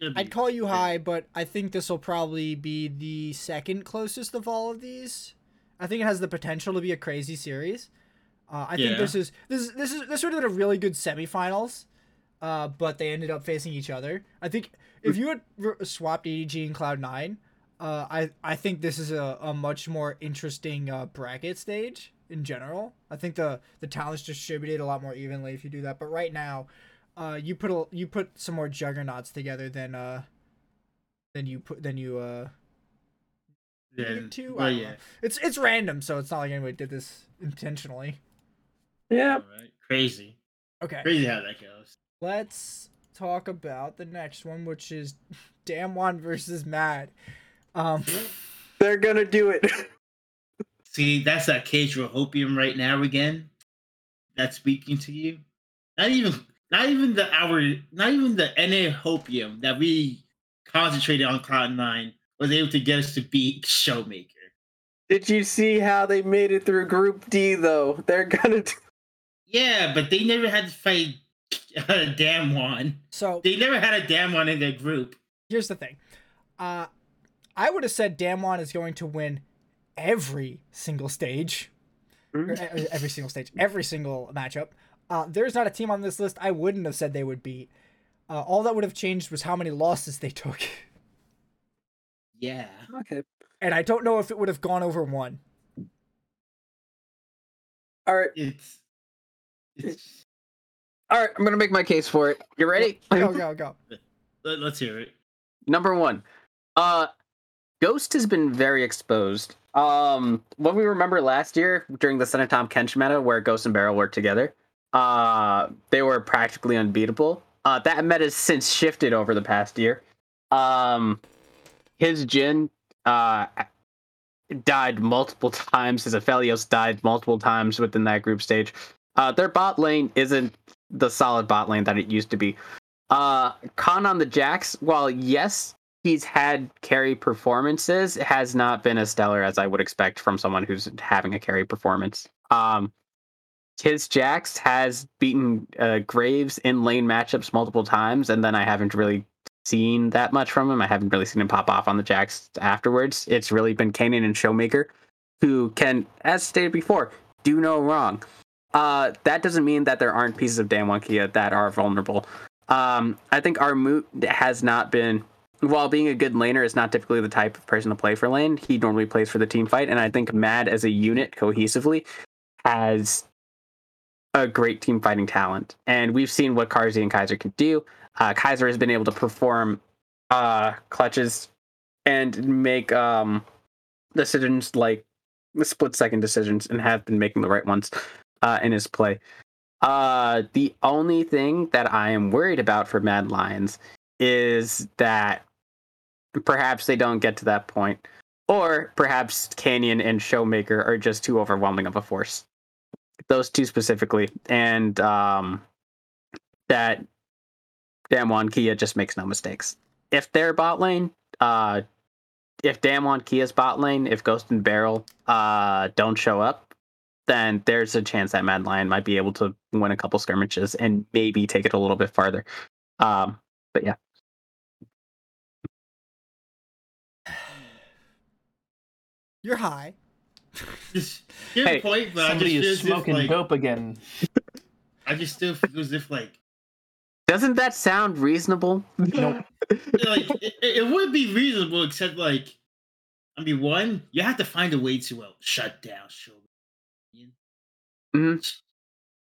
It's gonna be- I'd call you high, but I think this will probably be the second closest of all of these. I think it has the potential to be a crazy series. Uh, I think this is this is this is this would have been a really good semifinals. uh, but they ended up facing each other. I think if you had r- swapped EDG and Cloud Nine, uh, I I think this is a, a much more interesting uh, bracket stage in general. I think the the talent's distributed a lot more evenly if you do that. But right now, uh, you put a, you put some more juggernauts together than uh than you put than you uh Then, two. Well, yeah. know. It's it's random, so it's not like anybody did this intentionally. Yeah. Alright. Crazy. Okay. Crazy how that goes. let's talk about the next one, which is Damwon versus Mad. Um, They're gonna do it. See, that's that cage hopium right now again. That's speaking to you. Not even not even the our not even the NA hopium that we concentrated on Cloud Nine was able to get us to beat Showmaker. Did you see how they made it through Group D though? They're gonna do Yeah, but they never had to fight a Damwon. so They never had a Damwon in their group. here's the thing. Uh, I would have said Damwon is going to win every single stage. Or, Hmm? every single stage, every single matchup. Uh, there's not a team on this list I wouldn't have said they would beat. Uh, all that would have changed was how many losses they took. Yeah. Okay. And I don't know if it would have gone over one. All right. It's it's All right. I'm gonna make my case for it. You ready? Go, go, go. let, let's hear it. Number one, uh, Ghost has been very exposed. Um, what we remember last year during the Senna Tahm Kench meta, where Ghost and BeryL worked together, uh, they were practically unbeatable. Uh, that meta has since shifted over the past year. Um, his Jhin, uh, died multiple times. His Aphelios died multiple times within that group stage. Uh, their bot lane isn't the solid bot lane that it used to be. Uh, Khan on the Jax, while yes, he's had carry performances, has not been as stellar as I would expect from someone who's having a carry performance. Um, his Jax has beaten uh, Graves in lane matchups multiple times, and then I haven't really seen that much from him. I haven't really seen him pop off on the Jax afterwards. It's really been Canyon and Showmaker who can, as stated before, do no wrong. Uh, that doesn't mean that there aren't pieces of Damwon Kia that are vulnerable. Um, I think our Armut has not been, while being a good laner, is not typically the type of person to play for lane. He normally plays for the team fight, and I think Mad as a unit cohesively has a great team fighting talent. And we've seen what Carzzy and Kaiser can do. Uh, Kaiser has been able to perform uh, clutches and make um, decisions like split second decisions and have been making the right ones uh, in his play. Uh, the only thing that I am worried about for Mad Lions is that perhaps they don't get to that point, or perhaps Canyon and Showmaker are just too overwhelming of a force. Those two specifically, and um, that Damwon Kia just makes no mistakes. If they're bot lane, uh, if Damwon Kia's bot lane, if Ghost and BeryL uh, don't show up, then there's a chance that Mad Lion might be able to win a couple skirmishes and maybe take it a little bit farther. Um, but yeah, You're high. Just good Hey, point, but I just Somebody feel is as if, smoking like, dope again. I just still feel as if like doesn't that sound reasonable? Nope. like it, it would be reasonable, except like I mean, one you have to find a way to uh, shut down show. Mhm.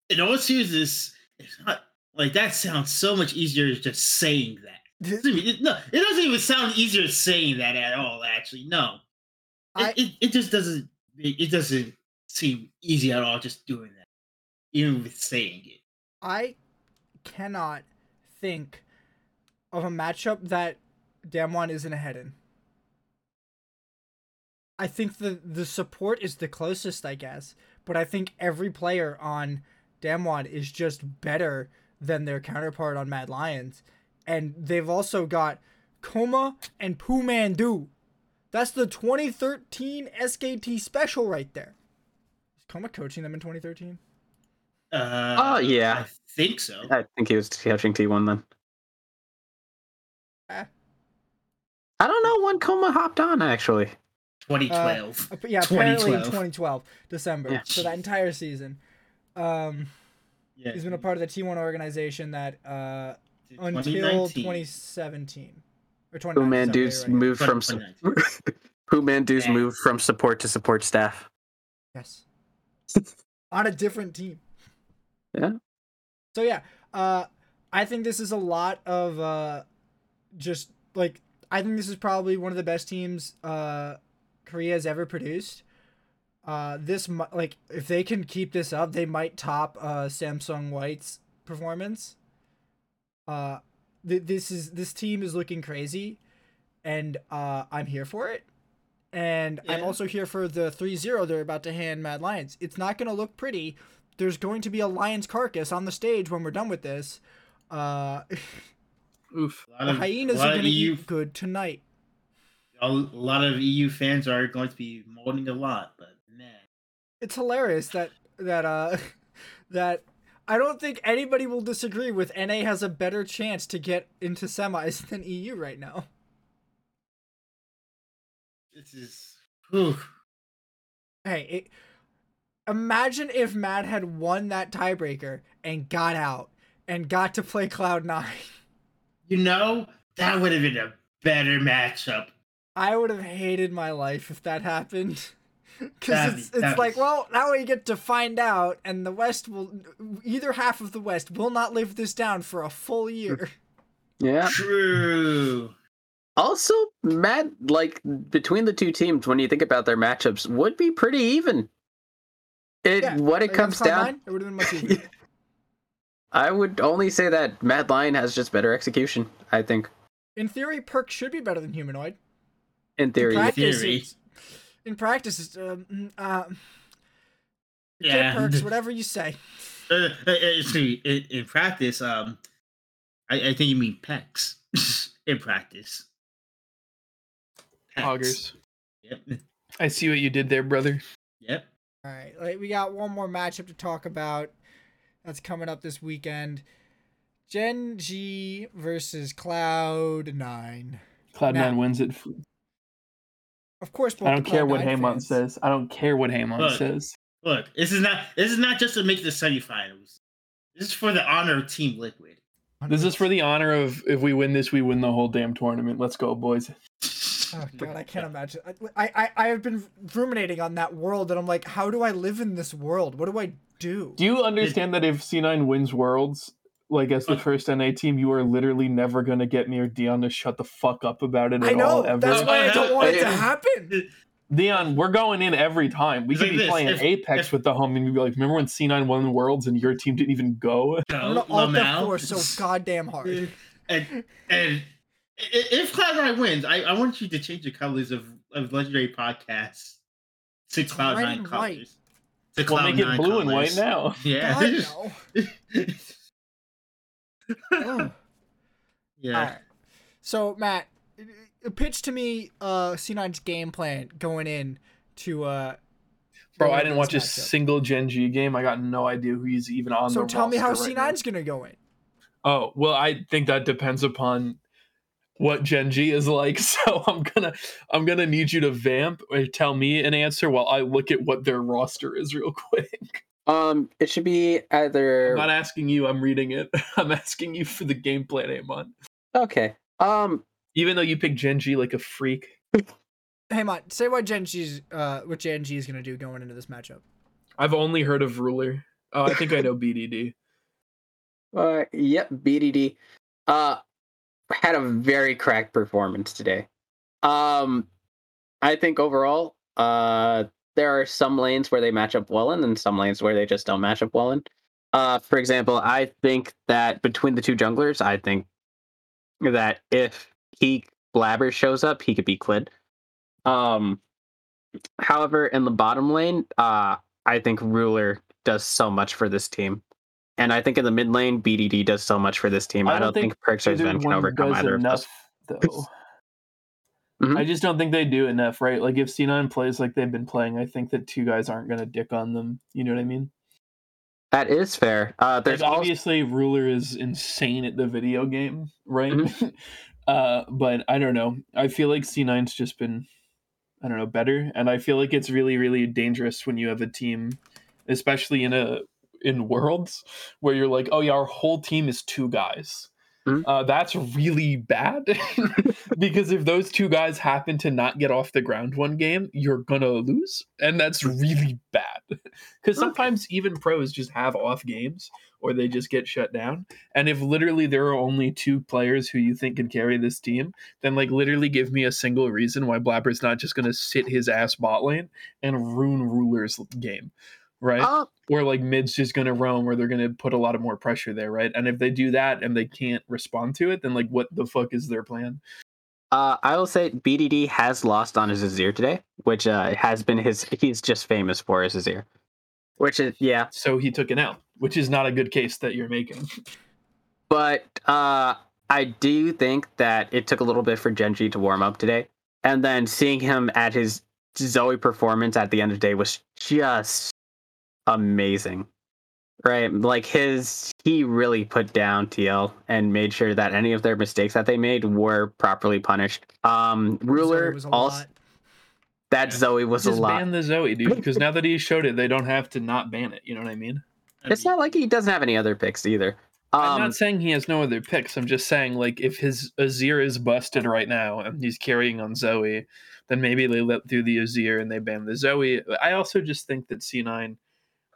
In all seriousness, it's not like that sounds so much easier just saying that. It doesn't even- no, it doesn't even sound easier saying that at all. Actually, no, it, I- it, it just doesn't. It, it doesn't seem easy at all. Just doing that, even with saying it. I cannot think of a matchup that Damwon isn't ahead in. I think the the support is the closest, I guess, but I think every player on Damwon is just better than their counterpart on Mad Lions, and they've also got kkOma and PoohManDu. That's the 2013 SKT special right there. Is kkOma coaching them in 2013? Uh, Oh, yeah. I think so. I think he was coaching T1 then. Eh. I don't know when kkOma hopped on actually. 2012. Uh, yeah, apparently in 2012. 2012 December Yeah. for that entire season. Um, Yeah. He's been a part of the T1 organization that uh, until 2017 or Who 2019. Mandu's sorry, right. moved from su- 2019. PoohManDu's Yeah. moved from support to support staff. Yes. On a different team. Yeah. So yeah, uh, I think this is a lot of uh, just like I think this is probably one of the best teams uh, Korea has ever produced. Uh, this mi- like if they can keep this up, they might top uh, Samsung White's performance. Uh, th- this is this team is looking crazy, and uh, I'm here for it. And I'm also here for the 3-0 they're about to hand Mad Lions. It's not going to look pretty. There's going to be a lion's carcass on the stage when we're done with this. Uh, Oof. The hyenas are going to EU eat good tonight. A lot of EU fans are going to be mourning a lot, but man, It's hilarious that that uh that I don't think anybody will disagree with NA has a better chance to get into semis than EU right now. this is. Whew. Hey, it, imagine if Mad had won that tiebreaker and got out and got to play Cloud Nine. You know that would have been a better matchup. I would have hated my life if that happened. Because it's, it's like, well, now we get to find out, and the West will, either half of the West will not live this down for a full year. Yeah. True. Also, Matt, like between the two teams, when you think about their matchups, would be pretty even. It Yeah, what it comes down. Cloud9, it would have been much easier. I would only say that Mad Lion has just better execution. I think, In theory, Perkz should be better than Humanoid. In theory. In practice, Theory. in practice, it's, um, mm, uh, yeah, Yeah. Perkz, whatever you say. Uh, uh, uh, see, in, in practice, um, I, I think you mean pecs. in practice. Pecs. Augers. Yep. I see what you did there, brother. Yep. All right, like, we got one more matchup to talk about. That's coming up this weekend. Gen G versus Cloud Nine. Cloud Nine wins it. Of course, I don't care what Cloud9 Haymont fans. says. I don't care what Haymont Look. says. Look, this is not this is not just to make the semifinals. This is for the honor of Team Liquid. This is for the honor of if we win this, we win the whole damn tournament. Let's go, boys. Oh god, I can't imagine. I, I I have been ruminating on that world, and I'm like, how do I live in this world? What do I do? Do you understand that if C9 wins Worlds, like as the uh, first NA team, you are literally never gonna get near Dion to shut the fuck up about it at I know. all ever? That's why I don't want it to happen. Dion, we're going in every time. We It's could like be this, playing if- Apex if- with the homie and we'd be like, remember when C9 won Worlds and your team didn't even go? I'm No, gonna alt Lamau. F4 so goddamn hard. and and if Cloud9 wins, I, I want you to change the colors of, of Legendary Podcasts to Cloud9 and white. colors. To We'll make it Cloud9 blue and white now. Yeah. God, no. Ugh. yeah. All right. So Matt, pitch to me uh C9's game plan going in to uh. Bro, I didn't watch a single Gen G game. I got no idea who he's even on So the tell me how right. C9's gonna go in. Oh, well, I think that depends upon what Gen G is like. So I'm gonna I'm gonna need you to vamp or tell me an answer while I look at what their roster is real quick. Um, it should be either I'm not asking you, I'm reading it. I'm asking you for the game plan, Amon. okay. Um, Even though you pick Gen G like a freak. Hey, Matt, say what Gen G's uh what Gen G is gonna do going into this matchup. I've only heard of Ruler. Oh, I think I know BDD. uh, yep, BDD. Uh, had a very cracked performance today. Um, I think overall, uh, there are some lanes where they match up well in, and some lanes where they just don't match up well in. Uh, for example, I think that between the two junglers, I think that if he Blaber shows up, he could be Clid. Um, however, in the bottom lane, uh, I think Ruler does so much for this team. And I think in the mid lane, BDD does so much for this team. I, don't think, Perkz or either Zven can overcome does either of enough, those. though. Mhm. I just don't think they do enough, right? Like if C9 plays like they've been playing, I think that two guys aren't gonna dick on them. You know what I mean? That is fair. Uh, there's like, also obviously ruler is insane at the video game right Mm-hmm. uh but i don't know i feel like c9's just been i don't know better and i feel like it's really really dangerous when you have a team especially in a in Worlds, where you're like, oh yeah, our whole team is two guys. Mhm. Uh, that's really bad because if those two guys happen to not get off the ground one game, you're gonna lose, and that's really bad. Because Okay. sometimes even pros just have off games or they just get shut down. And if literally there are only two players who you think can carry this team, then like literally give me a single reason why Blaber's not just gonna sit his ass bot lane and ruin Ruler's game, right? Uh, or like mid's just gonna roam or they're gonna put a lot of more pressure there, right? And if they do that and they can't respond to it, then like what the fuck is their plan? Uh, I will say BDD has lost on his Azir today, which uh, has been his. He's just famous for his Azir, which is yeah. So he took an L, which is not a good case that you're making. But uh, I do think that it took a little bit for Gen G to warm up today, and then seeing him at his Zoe performance at the end of the day was just amazing. Right, like his, he really put down TL and made sure that any of their mistakes that they made were properly punished. Um, Ruler Zoe was a also lot. that Yeah. Zoe was a Just lot. ban the Zoe, dude, because now that he showed it, they don't have to not ban it. You know what I mean? It's not like he doesn't have any other picks either. I'm Um, not saying he has no other picks. I'm just saying, like, if his Azir is busted right now and he's carrying on Zoe, then maybe they let through the Azir and they ban the Zoe. I also just think that C9.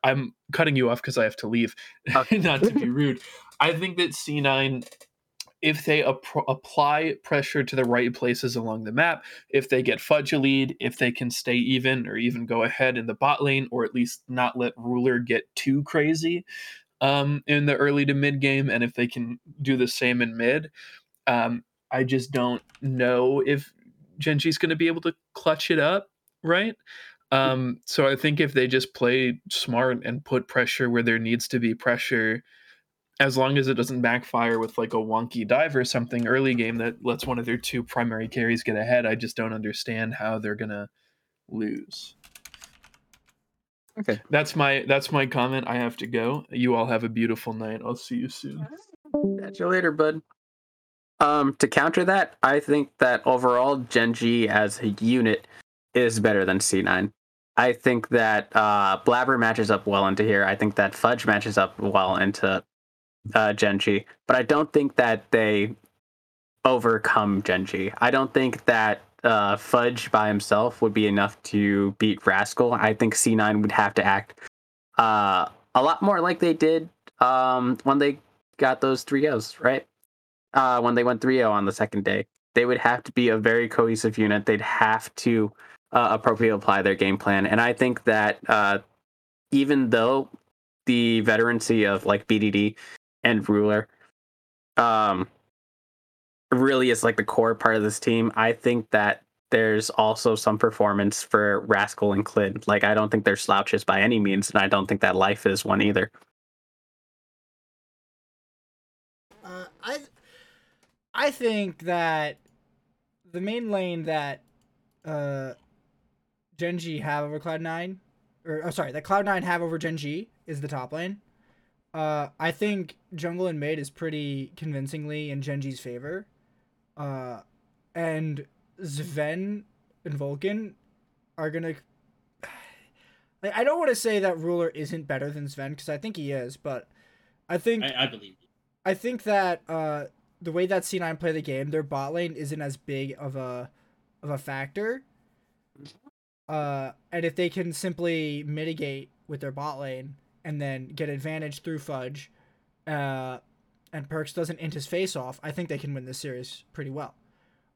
I'm cutting you off because I have to leave, Okay. not to be rude. I think that C9, if they appro apply pressure to the right places along the map, if they get Fudge a lead, if they can stay even or even go ahead in the bot lane, or at least not let Ruler get too crazy um, in the early to mid game, and if they can do the same in mid, um, I just don't know if Gen G's going to be able to clutch it up, right? Um, so I think if they just play smart and put pressure where there needs to be pressure, as long as it doesn't backfire with like a wonky dive or something early game that lets one of their two primary carries get ahead, I just don't understand how they're gonna lose. Okay. That's my that's my comment. I have to go. You all have a beautiful night. I'll see you soon. Catch you later, bud. Um, to counter that, I think that overall Gen G as a unit is better than C9. I think that uh, Blaber matches up well into here. I think that Fudge matches up well into uh, Gen G, but I don't think that they overcome Gen G. I don't think that uh, Fudge by himself would be enough to beat Rascal. I think C9 would have to act uh, a lot more like they did um, when they got those three O's, right? Uh, when they went 3 0 on the second day. They would have to be a very cohesive unit. They'd have to uh, appropriately apply their game plan. And I think that uh, even though the veterancy of like BDD and Ruler um, really is like the core part of this team, I think that there's also some performance for Rascal and Clid. Like, I don't think they're slouches by any means, and I don't think that Life is one either. Uh, I I think that the main lane that uh, Gen G have over Cloud Nine, or oh, sorry, that Cloud Nine have over Gen G is the top lane. Uh, I think jungle and mid is pretty convincingly in Gen G's favor. Uh, and Zven and Vulcan are gonna. Like, I don't want to say that Ruler isn't better than Zven because I think he is, but I think I, I believe you. I think that uh, the way that C9 play the game, their bot lane isn't as big of a of a factor. Uh, and if they can simply mitigate with their bot lane and then get advantage through Fudge, uh, and Perkz doesn't int his face off, I think they can win this series pretty well.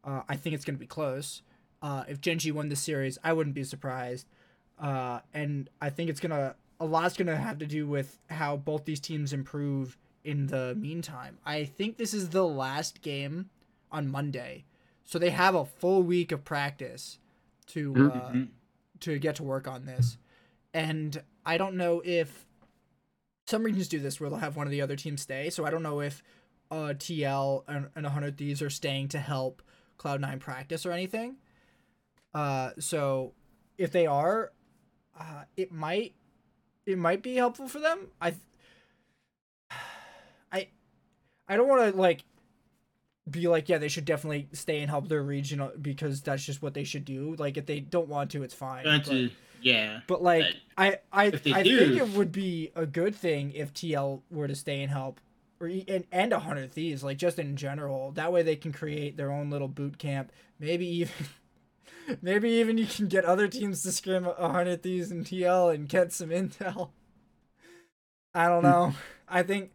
Uh, I think it's going to be close. Uh, if Gen G won this series, I wouldn't be surprised. Uh, and I think it's gonna a lot's gonna have to do with how both these teams improve in the meantime. I think this is the last game on Monday, so they have a full week of practice to uh, Mhm. to get to work on this. And I don't know if some regions do this where they'll have one of the other teams stay. So I don't know if uh, TL and, and 100 Thieves are staying to help Cloud9 practice or anything. Uh, so if they are, uh, it might it might be helpful for them. I I I don't want to like be like yeah they should definitely stay and help their region uh, because that's just what they should do. Like if they don't want to, it's fine. But- to Yeah. But like, But I I I do- think it would be a good thing if TL were to stay and help, or and and a hundred thieves, like just in general. That way they can create their own little boot camp. Maybe even, maybe even you can get other teams to scrim a hundred thieves in TL and get some intel. I don't hmm. know. I think.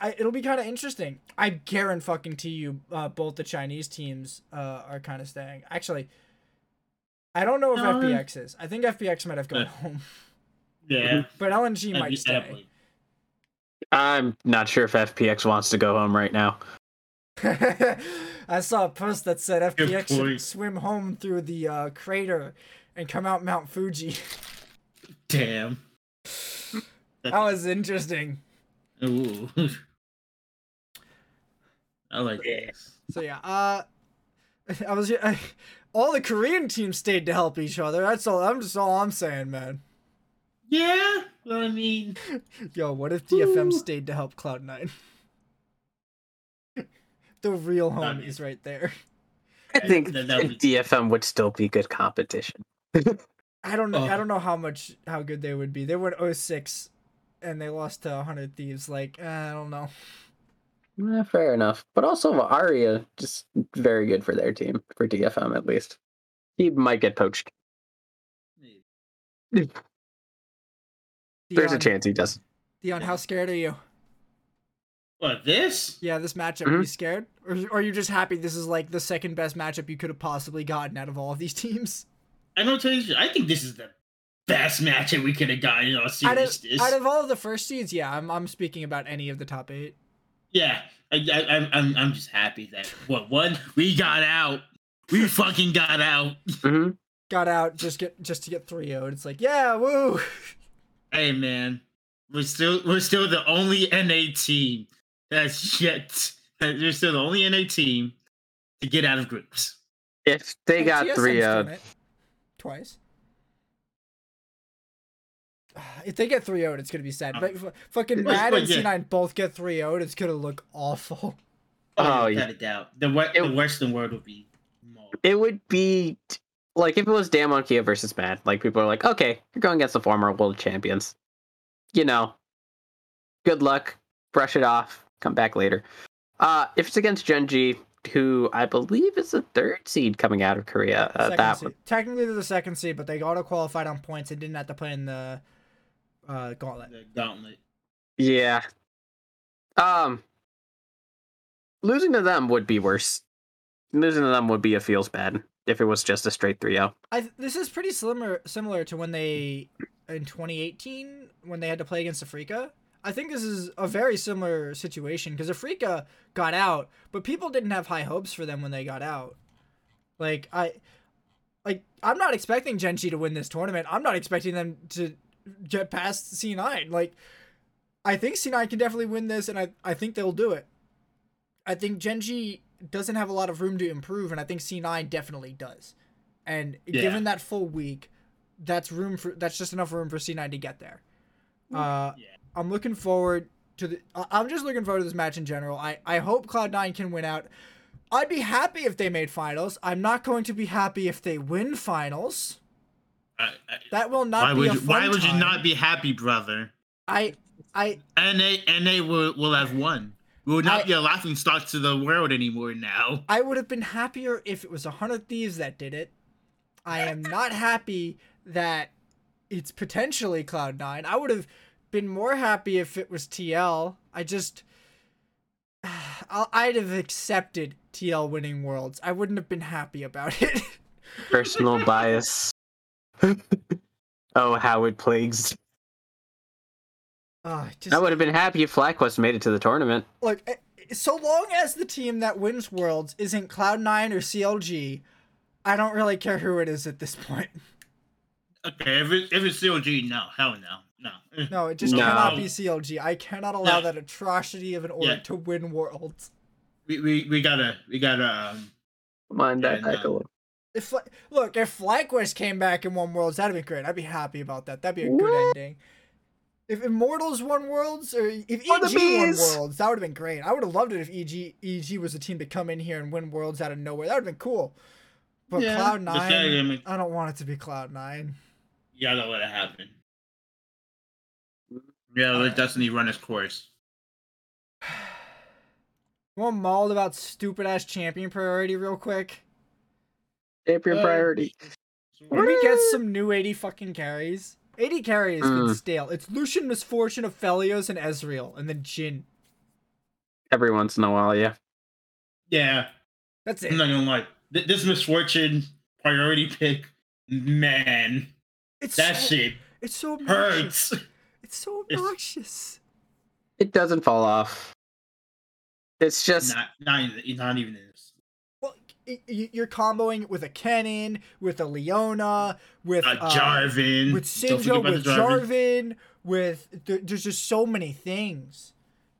I, I, it'll be kind of interesting. I guarantee fucking to you, uh, both the Chinese teams uh, are kind of staying. Actually, I don't know if No. FPX is. I think FPX might have gone Uh, home, Yeah. but LNG might That'd be- stay. definitely. I'm not sure if FPX wants to go home right now. I saw a post that said FPX should swim home through the uh, crater and come out Mount Fuji. Damn. that was interesting. Ooh. I like this. So yeah, uh, I was I, all the Korean teams stayed to help each other. That's all. I'm just all I'm saying, man. Yeah. Well, I mean, Yo, what if DFM Ooh. stayed to help Cloud Nine? the real That'd home is right there. I think That- that would- DFM would still be good competition. I don't know. I don't know how much how good they would be. They were 06 and they lost to 100 Thieves. Like eh, I don't know. Eh, fair enough. But also Aria, just very good for their team, for DFM at least. He might get poached. There's a chance he does. Dion, how scared are you? what this? Yeah, this matchup. Mhm. Are you scared, or or are you just happy this is like the second best matchup you could have possibly gotten out of all of these teams? I don't tell you. I think this is the best match that we could have gotten in all Out of, out of all of the first seeds, yeah, I'm I'm speaking about any of the top eight. Yeah, I, I, I'm, I'm, I'm just happy that what one we got out. We fucking got out. hmm Got out just get just to get 3 0 It's like yeah, woo. Hey man, we're still we're still the only NA team that's yet. We're still the only NA team to get out of groups. If they Hey, got TSM's three done uh twice. If they get 3 0 it's gonna be sad. But f- fucking Mad and yeah. C9 both get 3 0 it's gonna look awful. Oh, without a doubt, the we- It- the Western world would be. More. it would be t- like if it was Damwon Kia versus Mad. Like people are like, okay, you're going against the former world champions. You know, good luck. Brush it off. Come back later. Uh, if it's against Gen G, who I believe is the third seed coming out of Korea, uh, that seed. Technically they're the second seed, but they auto qualified on points and didn't have to play in the uh, gauntlet. The gauntlet. Yeah. Um losing to them would be worse. Losing to them would be a feels bad if it was just a straight oh. 3-0. I this is pretty similar similar to when they in 2018 when they had to play against Afreeca. I think this is a very similar situation because Afreeca got out, but people didn't have high hopes for them when they got out. Like I, like I'm not expecting Gen G to win this tournament. I'm not expecting them to get past C9. Like I think C9 can definitely win this, and I I think they'll do it. I think Gen G doesn't have a lot of room to improve, and I think C9 definitely does. And Yeah. given that full week, that's room for that's just enough room for C9 to get there. Uh, Yeah. I'm looking forward to the. I- I'm just looking forward to this match in general. I I hope Cloud9 can win out. I'd be happy if they made finals. I'm not going to be happy if they win finals. I, I, That will not why be would a you, why would you not be happy, brother? I I NA NA will will have won. We would not I- be a laughing stock to the world anymore now. I would have been happier if it was a hundred thieves that did it. I am not happy that it's potentially Cloud Nine. I would have been more happy if it was TL. I just, I'll, I'd have accepted TL winning Worlds. I wouldn't have been happy about it. Personal bias. oh, how it plagues. uh, just I would have been happy if FlyQuest made it to the tournament. look. eh, So long as the team that wins Worlds isn't Cloud Nine or CLG, I don't really care who it is at this point. Okay, if it, if it's CLG, no, hell no, no. No, it just No. cannot be CLG. I cannot allow No. that atrocity of an org Yeah. to win worlds. We, we we gotta we gotta um Mind that Yeah, back a no. Little. If Fly- look, if FlyQuest came back and won worlds, that'd be great. I'd be happy about that. That'd be a good ending. If Immortals won worlds, or if For the EG won worlds, that would have been great. I would have loved it if EG EG was the team to come in here and win worlds out of nowhere. That would have been cool. But Yeah, Cloud just gotta Nine, I don't want it to be Cloud Nine. You don't let it happen. Yeah, let Alright. Destiny run its course. You want mauled about stupid ass champion priority real quick? Champion Uh, priority. Let me get some new AD fucking carries. AD carries has been Mm. stale. It's Lucian, Miss Fortune, Aphelios, and Ezreal, and then Jhin. Every once in a while, yeah. Yeah, That's it. I'm not gonna lie. Th- This Miss Fortune priority pick, man, It's that so, shit It's so obnoxious. hurts. It's so It's- obnoxious. It doesn't fall off. It's just Not, not even, not even in this. Well, y- y- you're comboing with a Kennen, with a Leona, with Uh, uh, Jarvan. with Don't Xin Zhao, with the Jarvan, with there's just so many things.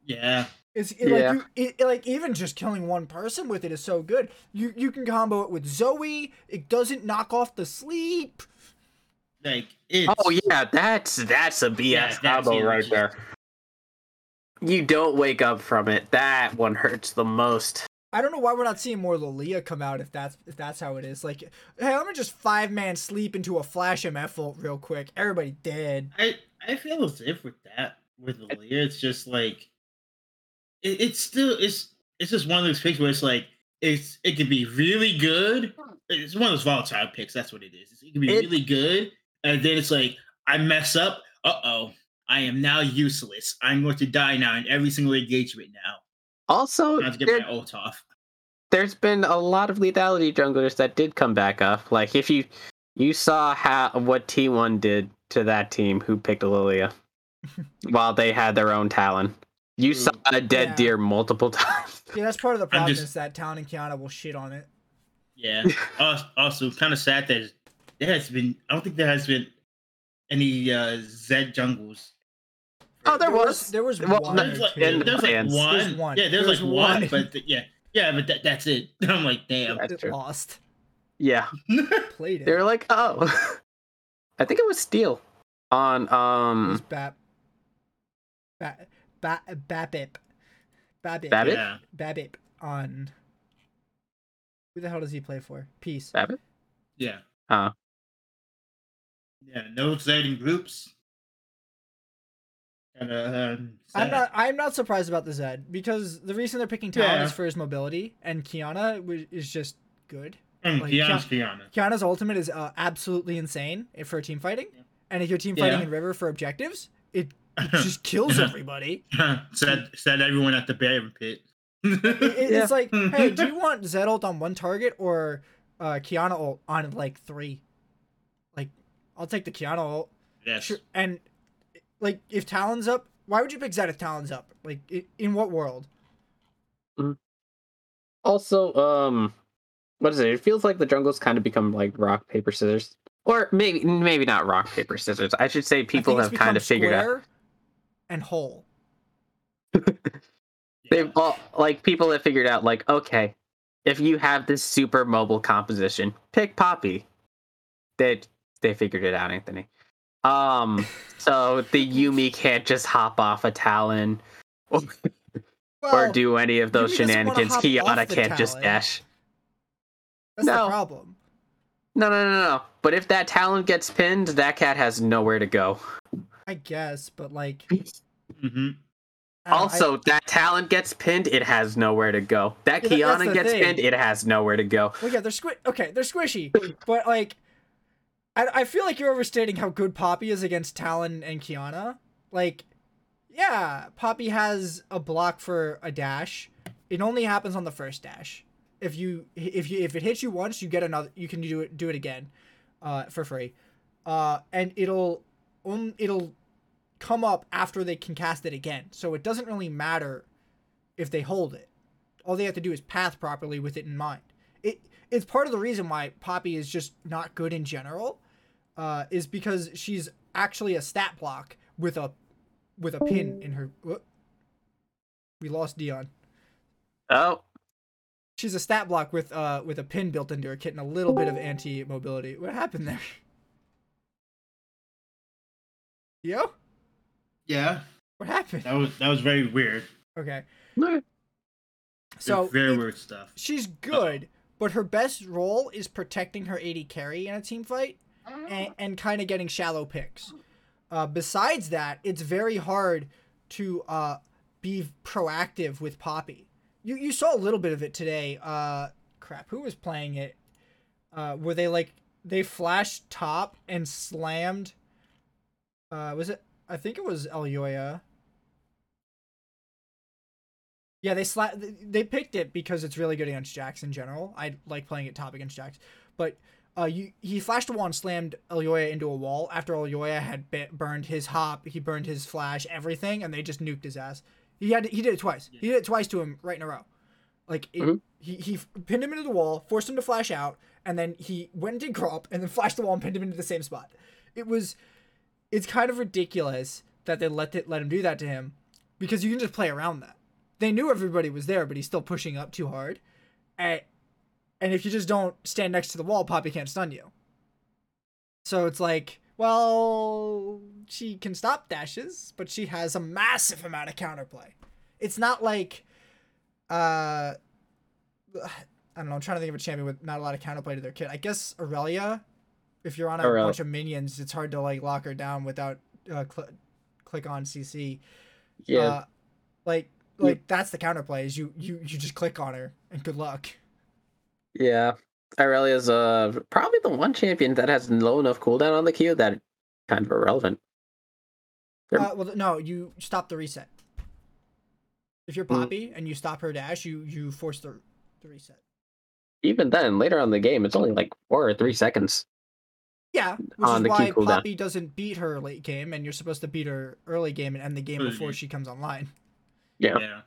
Yeah, It's it, Yeah. like you, it, it- like even just killing one person with it is so good. You you can combo it with Zoe. It doesn't knock off the sleep. like it's. Oh yeah, that's that's a BS Yeah, that's combo it, right it's there. You don't wake up from it. That one hurts the most. I don't know why we're not seeing more Lilia come out if that's if that's how it is. Like, hey, I'm gonna just five man sleep into a flash MF ult real quick. Everybody dead. I I feel as if with that with Leah, it's just like it, it's still it's it's just one of those picks where it's like it's it can be really good. It's one of those volatile picks. That's what it is. It can be It- really good, and then it's like I mess up. Uh oh, I am now useless. I'm going to die now in every single engagement now. Also, I have to get there, my ult off. there's been a lot of lethality junglers that did come back up. Like if you you saw how what T1 did to that team who picked Lilia while they had their own Talon. You saw a dead Yeah. deer multiple times. Yeah, that's part of the problem just- is that Town and Qiyana will shit on it. Yeah. also, also kind of sad that there has been. I don't think there has been any uh Zed jungles. Oh, there was. There was Well, one. no, or There's like, two. there's like one. There's one. Yeah, there's, There's like one, one. but th- yeah, yeah, but that, that's it. I'm like, damn. That's true. lost. Yeah, Played it. they were like, oh, I think it was Steel on It was um Bap. Ba ba Babip. Babip. Babip? Yeah. Babip on. Who the hell does he play for? Peace. Babbitt. Yeah. Uh. Yeah. No Zed in groups. And, uh, I'm not. I'm not surprised about the Zed because the reason they're picking Talon Yeah. is for his mobility, and Qiyana is just good. Mm, like, Qiyana's Qiyana. Qiyana's ultimate is uh, absolutely insane for team fighting, Yeah. and if you're team fighting Yeah. in River for objectives, it just kills everybody. said said everyone at the bear pit. It- it- Yeah. It's like, hey, do you want Zed ult on one target or uh, Qiyana ult on like three? Like, I'll take the Qiyana ult. yes. Sure. And like, if Talon's up, why would you pick Zed if Talon's up? Like, in what world? Also, um, what is it? It feels like the jungle's kind of become like rock paper scissors, or maybe maybe not rock paper scissors. I should say people have kind of figured out. And whole. They've all like people have figured out like okay, if you have this super mobile composition, pick Poppy. They they figured it out, Anthony. Um, so the Yuumi can't just hop off a Talon or, or do any of those Yuumi shenanigans. Qiyana can't just dash. That's no. the problem. No, no, no, no. But if that Talon gets pinned, that cat has nowhere to go. I guess, but like. hmm I don't- I- Also, that Talon gets pinned, it has nowhere to go. That Yeah, Qiyana gets thing. pinned, it has nowhere to go. Well, yeah, they're squi- Okay, they're squishy, but like, I, I feel like you're overstating how good Poppy is against Talon and Qiyana. Like, yeah, Poppy has a block for a dash. It only happens on the first dash. If you if you if it hits you once, you get another. You can do it do it again, uh, for free, uh, and it'll um, it'll come up after they can cast it again. So it doesn't really matter if they hold it. All they have to do is path properly with it in mind. It it's part of the reason why Poppy is just not good in general, uh, is because she's actually a stat block with a with a pin in her. whoop. We lost Dion. Oh, She's a stat block with uh with a pin built into her kit and a little bit of anti mobility. What happened there? Yo, Yeah. what happened? That was that was very weird. Okay, no. so very it- weird stuff. she's good, but her best role is protecting her AD carry in a team fight. And, and kind of getting shallow picks. Uh, besides that, it's very hard to uh, be proactive with Poppy. You you saw a little bit of it today. Uh, crap, who was playing it? Uh, where they like they flashed top and slammed. Uh, was it? I think it was Elyoya. Yeah, they sla- they picked it because it's really good against Jax in general. I like playing it top against Jax, but uh, you he flashed a wall and slammed Elyoya into a wall after Elyoya had bit, burned his hop, he burned his flash, everything, and they just nuked his ass. He had he did it twice. He did it twice to him right in a row. Like it, Mhm. he he pinned him into the wall, forced him to flash out, and then he went and did crop, and then flashed the wall and pinned him into the same spot. It was, it's kind of ridiculous that they let it, let him do that to him, because you can just play around that. They knew everybody was there, but he's still pushing up too hard, and and if you just don't stand next to the wall, Poppy can't stun you. So it's like, well, she can stop dashes, but she has a massive amount of counterplay. It's not like, uh, I don't know. I'm trying to think of a champion with not a lot of counterplay to their kit. I guess Irelia. If you're on a Irelia. bunch of minions, it's hard to like lock her down without uh, cl- click on CC. Yeah. Uh, like like that's the counterplay is you you you just click on her and good luck. Yeah. Irelia's uh probably the one champion that has low enough cooldown on the Q that kind of irrelevant. Uh, well, no, you stop the reset. If you're Mm. Poppy and you stop her dash, you you force the the reset. Even then, later on in the game, it's only like four or three seconds. Yeah, which On is the why Q cooldown. Poppy doesn't beat her late game, and you're supposed to beat her early game and end the game Early before she comes online. Yeah. Yeah.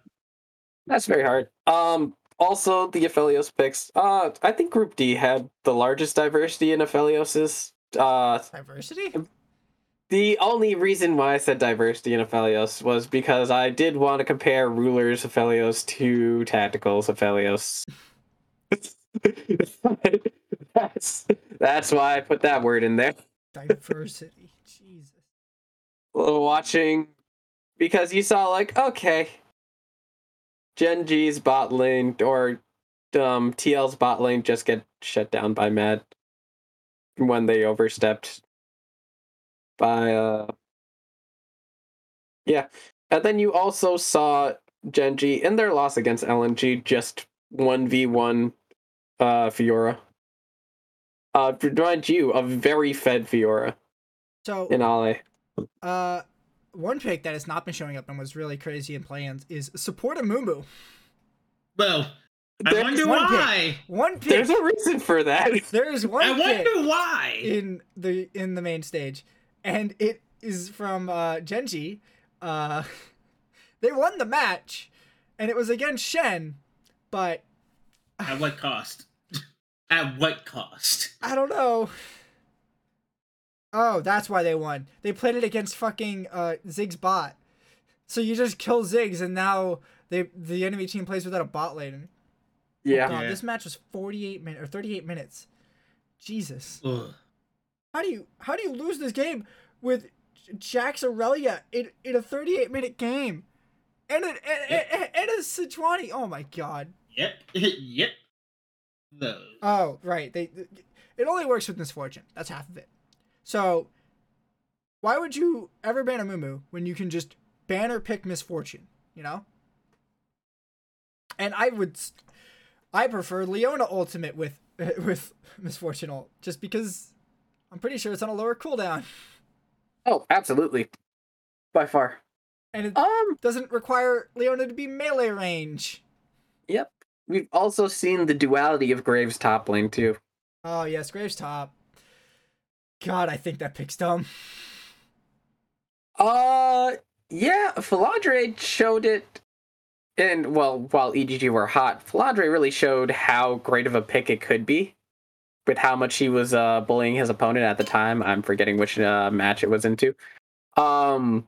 That's very hard. Um, also the Aphelios picks. Uh, I think Group D had the largest diversity in Aphelios's. Uh, Diversity. the only reason why I said diversity in Aphelios was because I did want to compare Rulers Aphelios to Tacticals Aphelios. that's that's why I put that word in there. Diversity. Jesus. watching because you saw like okay gen g's bot lane or um tl's bot lane just get shut down by mad when they overstepped by uh yeah. And then you also saw gen g in their loss against lng just 1v1 uh fiora. Uh remind you a very fed fiora So, in ale uh, one pick that has not been showing up and was really crazy in plans is support a Mumu. Well, I There's wonder one pick. why. One pick. There's a reason for that. there is one I pick wonder why. in the in the main stage, and it is from uh, Gen G. Uh, they won the match, and it was against Shen, but At what cost? At what cost? I don't know. Oh, that's why they won. They played it against fucking uh, Ziggs bot. So you just kill Ziggs, and now they the enemy team plays without a bot lane. Yeah. God, Yeah. this match was 48 minutes or 38 minutes. Jesus. Ugh. How do you how do you lose this game with Jax Irelia in, in a 38 minute game? And a, and, and, and a Sejuani. Oh my god. Yep. yep. Those. Oh, right. They it only works with Miss Fortune. That's half of it. So why would you ever ban a Mumu when you can just ban or pick Miss Fortune, you know? And I would I prefer Leona ultimate with with Miss Fortune ult just because I'm pretty sure it's on a lower cooldown Oh, absolutely. By far. and it Um. doesn't require Leona to be melee range. Yep. We've also seen the duality of Graves top lane too. Oh yes, Graves top. God, I think that pick's dumb. Uh yeah, Philandre showed it and well, while EGG were hot, Philandre really showed how great of a pick it could be. With how much he was uh bullying his opponent at the time. I'm forgetting which uh, match it was into. Um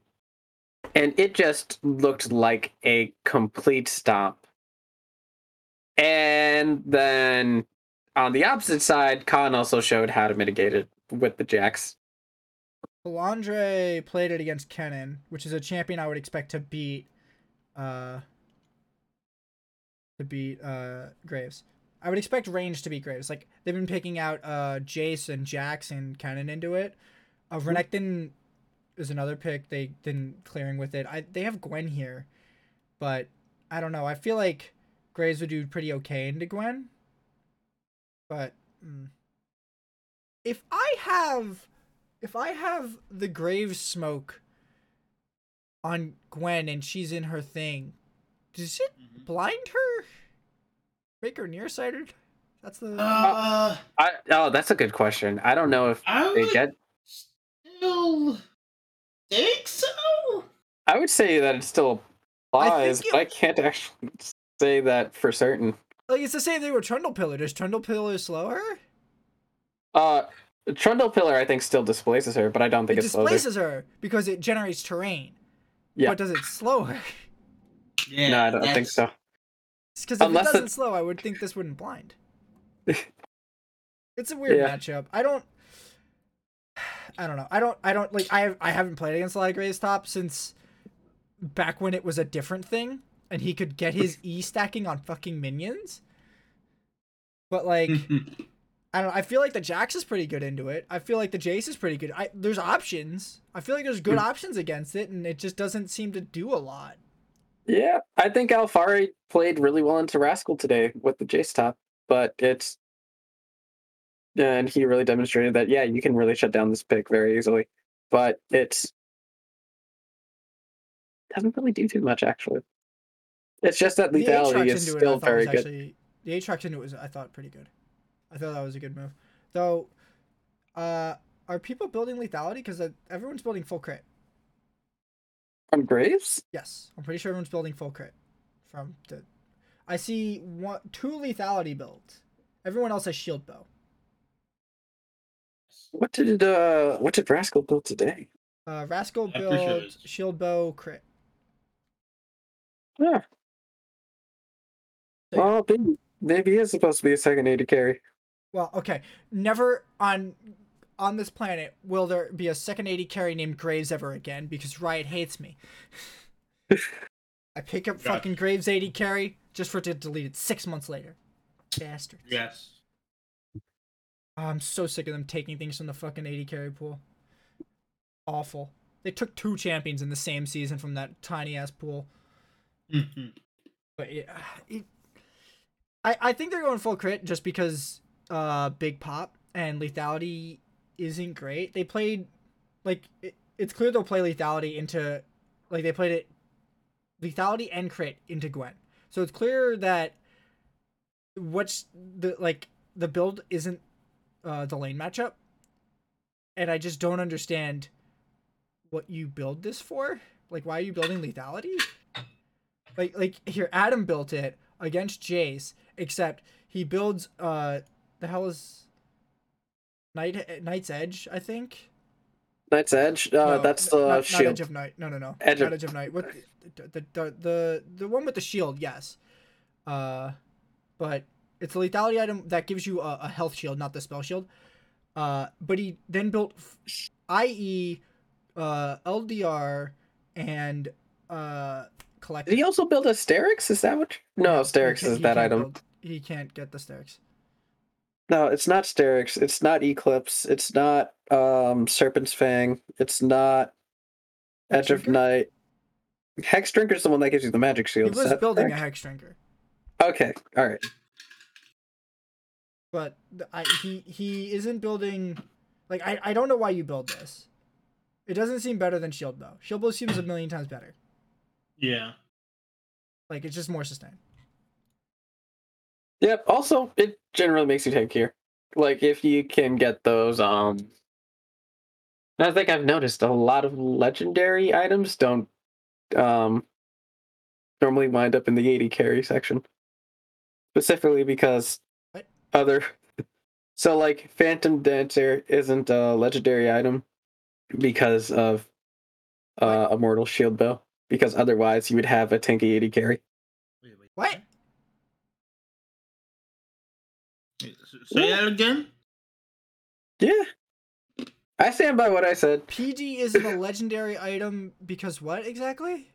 and it just looked like a complete stomp. And then on the opposite side, Khan also showed how to mitigate it with the Jax. Landre played it against Kennen, which is a champion I would expect to beat uh to beat uh Graves. I would expect range to beat Graves. Like they've been picking out uh Jace and Jax and Kennen into it. Uh, Renekton is another pick. They didn't clearing with it. I they have Gwen here, but I don't know. I feel like Graves would do pretty okay into Gwen. But mm. If I have if I have the grave smoke on Gwen and she's in her thing, does it Mhm. blind her? Make her nearsighted? That's the Uh, I, oh, that's a good question. I don't know if I they would get. still think so. I would say that it still I applies, think but I can't actually say that for certain. like it's the same thing with Trundle Pillar. Does Trundle Pillar slow her? Uh, Trundle Pillar, I think, still displaces her, but I don't think It it's slow. displaces her because it generates terrain. Yeah. But does it slow her? Yeah, No, I don't think so. Because if Unless it it- doesn't slow, I would think this wouldn't blind. it's a weird Yeah. matchup. I don't. I don't know. I don't. I don't like. I have, I haven't played against a lot of Graves top since back when it was a different thing, and he could get his E stacking on fucking minions. But like, I don't. I feel like the Jax is pretty good into it. I feel like the Jace is pretty good. I there's options. I feel like there's good hmm. options against it, and it just doesn't seem to do a lot. Yeah, I think Alphari played really well into Rascal today with the Jace top, but it's and he really demonstrated that yeah, you can really shut down this pick very easily. But it's doesn't really do too much actually. It's just that The lethality is still very good. Actually, the Aatrox into it was, I thought, pretty good. I thought that was a good move. Though, uh, are people building lethality? Because everyone's building full crit. On Graves? Yes, I'm pretty sure everyone's building full crit. From the, I see one, two lethality builds. Everyone else has shield bow. What did uh what did Rascal build today? Uh, Rascal I'm sure shield bow crit. Yeah. There. Well, maybe, maybe he is supposed to be a second AD carry. Well, okay. Never on on this planet will there be a second AD carry named Graves ever again because Riot hates me. I pick up fucking Graves AD carry just for it to delete it six months later. Bastards. yes. Oh, I'm so sick of them taking things from the fucking AD carry pool. Awful. They took two champions in the same season from that tiny ass pool. Mhm. But it, it, I I think they're going full crit just because uh big pop and lethality isn't great. They played like it, it's clear they'll play lethality into like they played it lethality and crit into Gwen. So it's clear that what's the like the build isn't uh the lane matchup. And I just don't understand what you build this for. Like why are you building lethality? Like like here Adam built it against Jace, except he builds uh the hell is Night Knight's Edge, I think. Knight's Edge. Uh, No, that's the not, not shield. Edge of Night. No, no, no. Edge not of- Edge of Night. What the the, the the the one with the shield? Yes. Uh, but it's a lethality item that gives you a, a health shield, not the spell shield. Uh, but he then built, f- IE, uh, LDR, and uh, collect. Did he also build a Sterak's? Is that what? No, Sterak's is that item. build- he can't get the Sterix. No, it's not Sterak's. It's not Eclipse. It's not um Serpent's Fang. It's not Edge of Night. Hex Drinker is the one that gives you the magic He shield. is was that building a correct? hex drinker, Okay, all right. but I, he he isn't building. Like I, I don't know why you build this. It doesn't seem better than shield though. Shield bow seems a million times better. Yeah. Like it's just more sustain. Yep. Also, it generally makes you take here. Like if you can get those. Um, I think I've noticed a lot of legendary items don't um normally wind up in the AD carry section. Specifically because What? other. So like Phantom Dancer isn't a legendary item because of uh Immortal Shield Bow. Because otherwise you would have a tanky AD carry. What? Wait, s- Say that again. Yeah. I stand by what I said. PG isn't a legendary item because what exactly?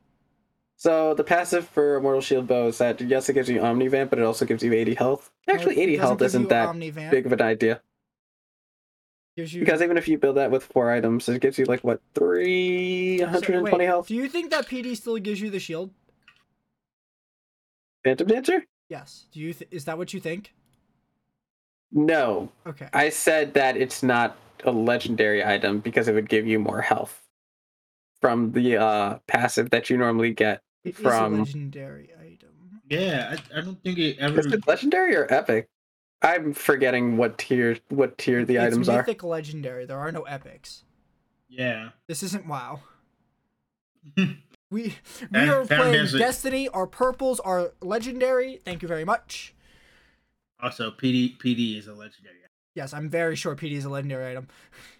So the passive for Immortal Shield Bow is that yes, it gives you Omnivamp, but it also gives you 80 health. Actually, It 80 health isn't that Omnivamp. big of an idea you because even if you build that with four items, it gives you like what So, 320 wait, health. Do you think that PD still gives you the shield? Phantom Dancer? Yes. Do you? Th- is that what you think? No, Okay. I said that it's not a legendary item because it would give you more health from the uh passive that you normally get. It is a from- legendary item. Yeah, I, I don't think it ever. Is it legendary or epic? I'm forgetting what tier what tier the it's items are. mythic legendary. There are no epics. Yeah. This isn't WoW. We we And are playing Desert. Destiny. Our purples are legendary. Thank you very much. Also, PD PD is a legendary. Yes, I'm very sure PD is a legendary item.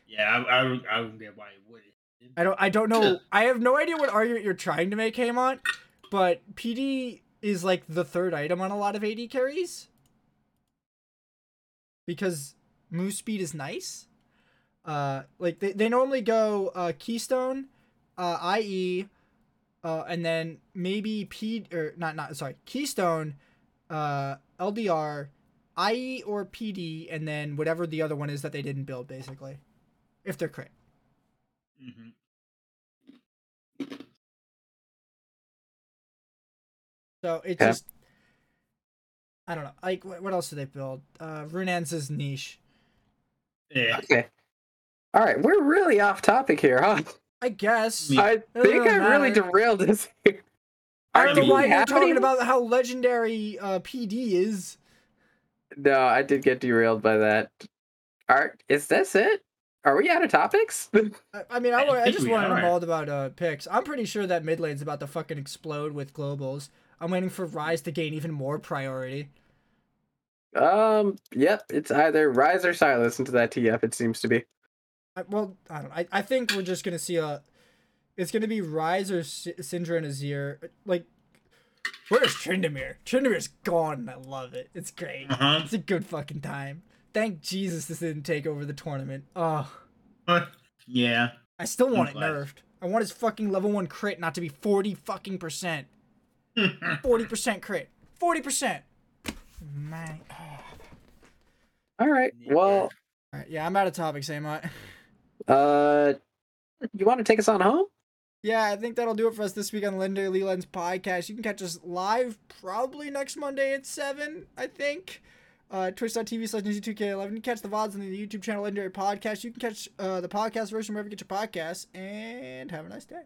Yeah, I I, don't- I don't get why it wouldn't. I don't I don't know. I have no idea what argument you're trying to make, Hamon, but PD is like the third item on a lot of AD carries. Because move speed is nice. Uh like they, they normally go uh Keystone, uh IE, uh and then maybe P or not not sorry, Keystone, uh LDR, IE or PD, and then whatever the other one is that they didn't build basically. If they're crit. hmm So it Okay. just, I don't know. Like, what, what else did they build? Uh, Runaan's is niche. Yeah. Okay. All right, we're really off topic here, huh? I guess. I think I really derailed this. I don't know why you you're talking about how legendary uh, PD is. No, I did get derailed by that. Art, is this it? Are we out of topics? I, I mean, I, I I just we wanted to are. mauled about uh, picks. I'm pretty sure that mid lane's about to fucking explode with globals. I'm waiting for Ryze to gain even more priority. um, yep, it's either Ryze or Silence into that TF. It seems to be. I, well, I don't know. I, I think we're just gonna see a. It's gonna be Ryze or S- Syndra and Azir. Like, where's Tryndamere? Tryndamere's gone, I love it. It's great. Uh huh. It's a good fucking time. Thank Jesus this didn't take over the tournament. Oh, Yeah. I still want it glad. nerfed. I want his fucking level one crit not to be forty fucking percent. Forty percent crit. Forty percent. Man. All right. Yeah. Well, Alright, yeah, I'm out of topics, Amot. uh, you want to take us on home? Yeah, I think that'll do it for us this week on Legendary Leland's podcast. You can catch us live probably next Monday at 7, I think. Uh, Twitch.tv slash Ninja2K11. You catch the VODs on the YouTube channel Legendary Podcast. You can catch uh, the podcast version wherever you get your podcasts. And have a nice day.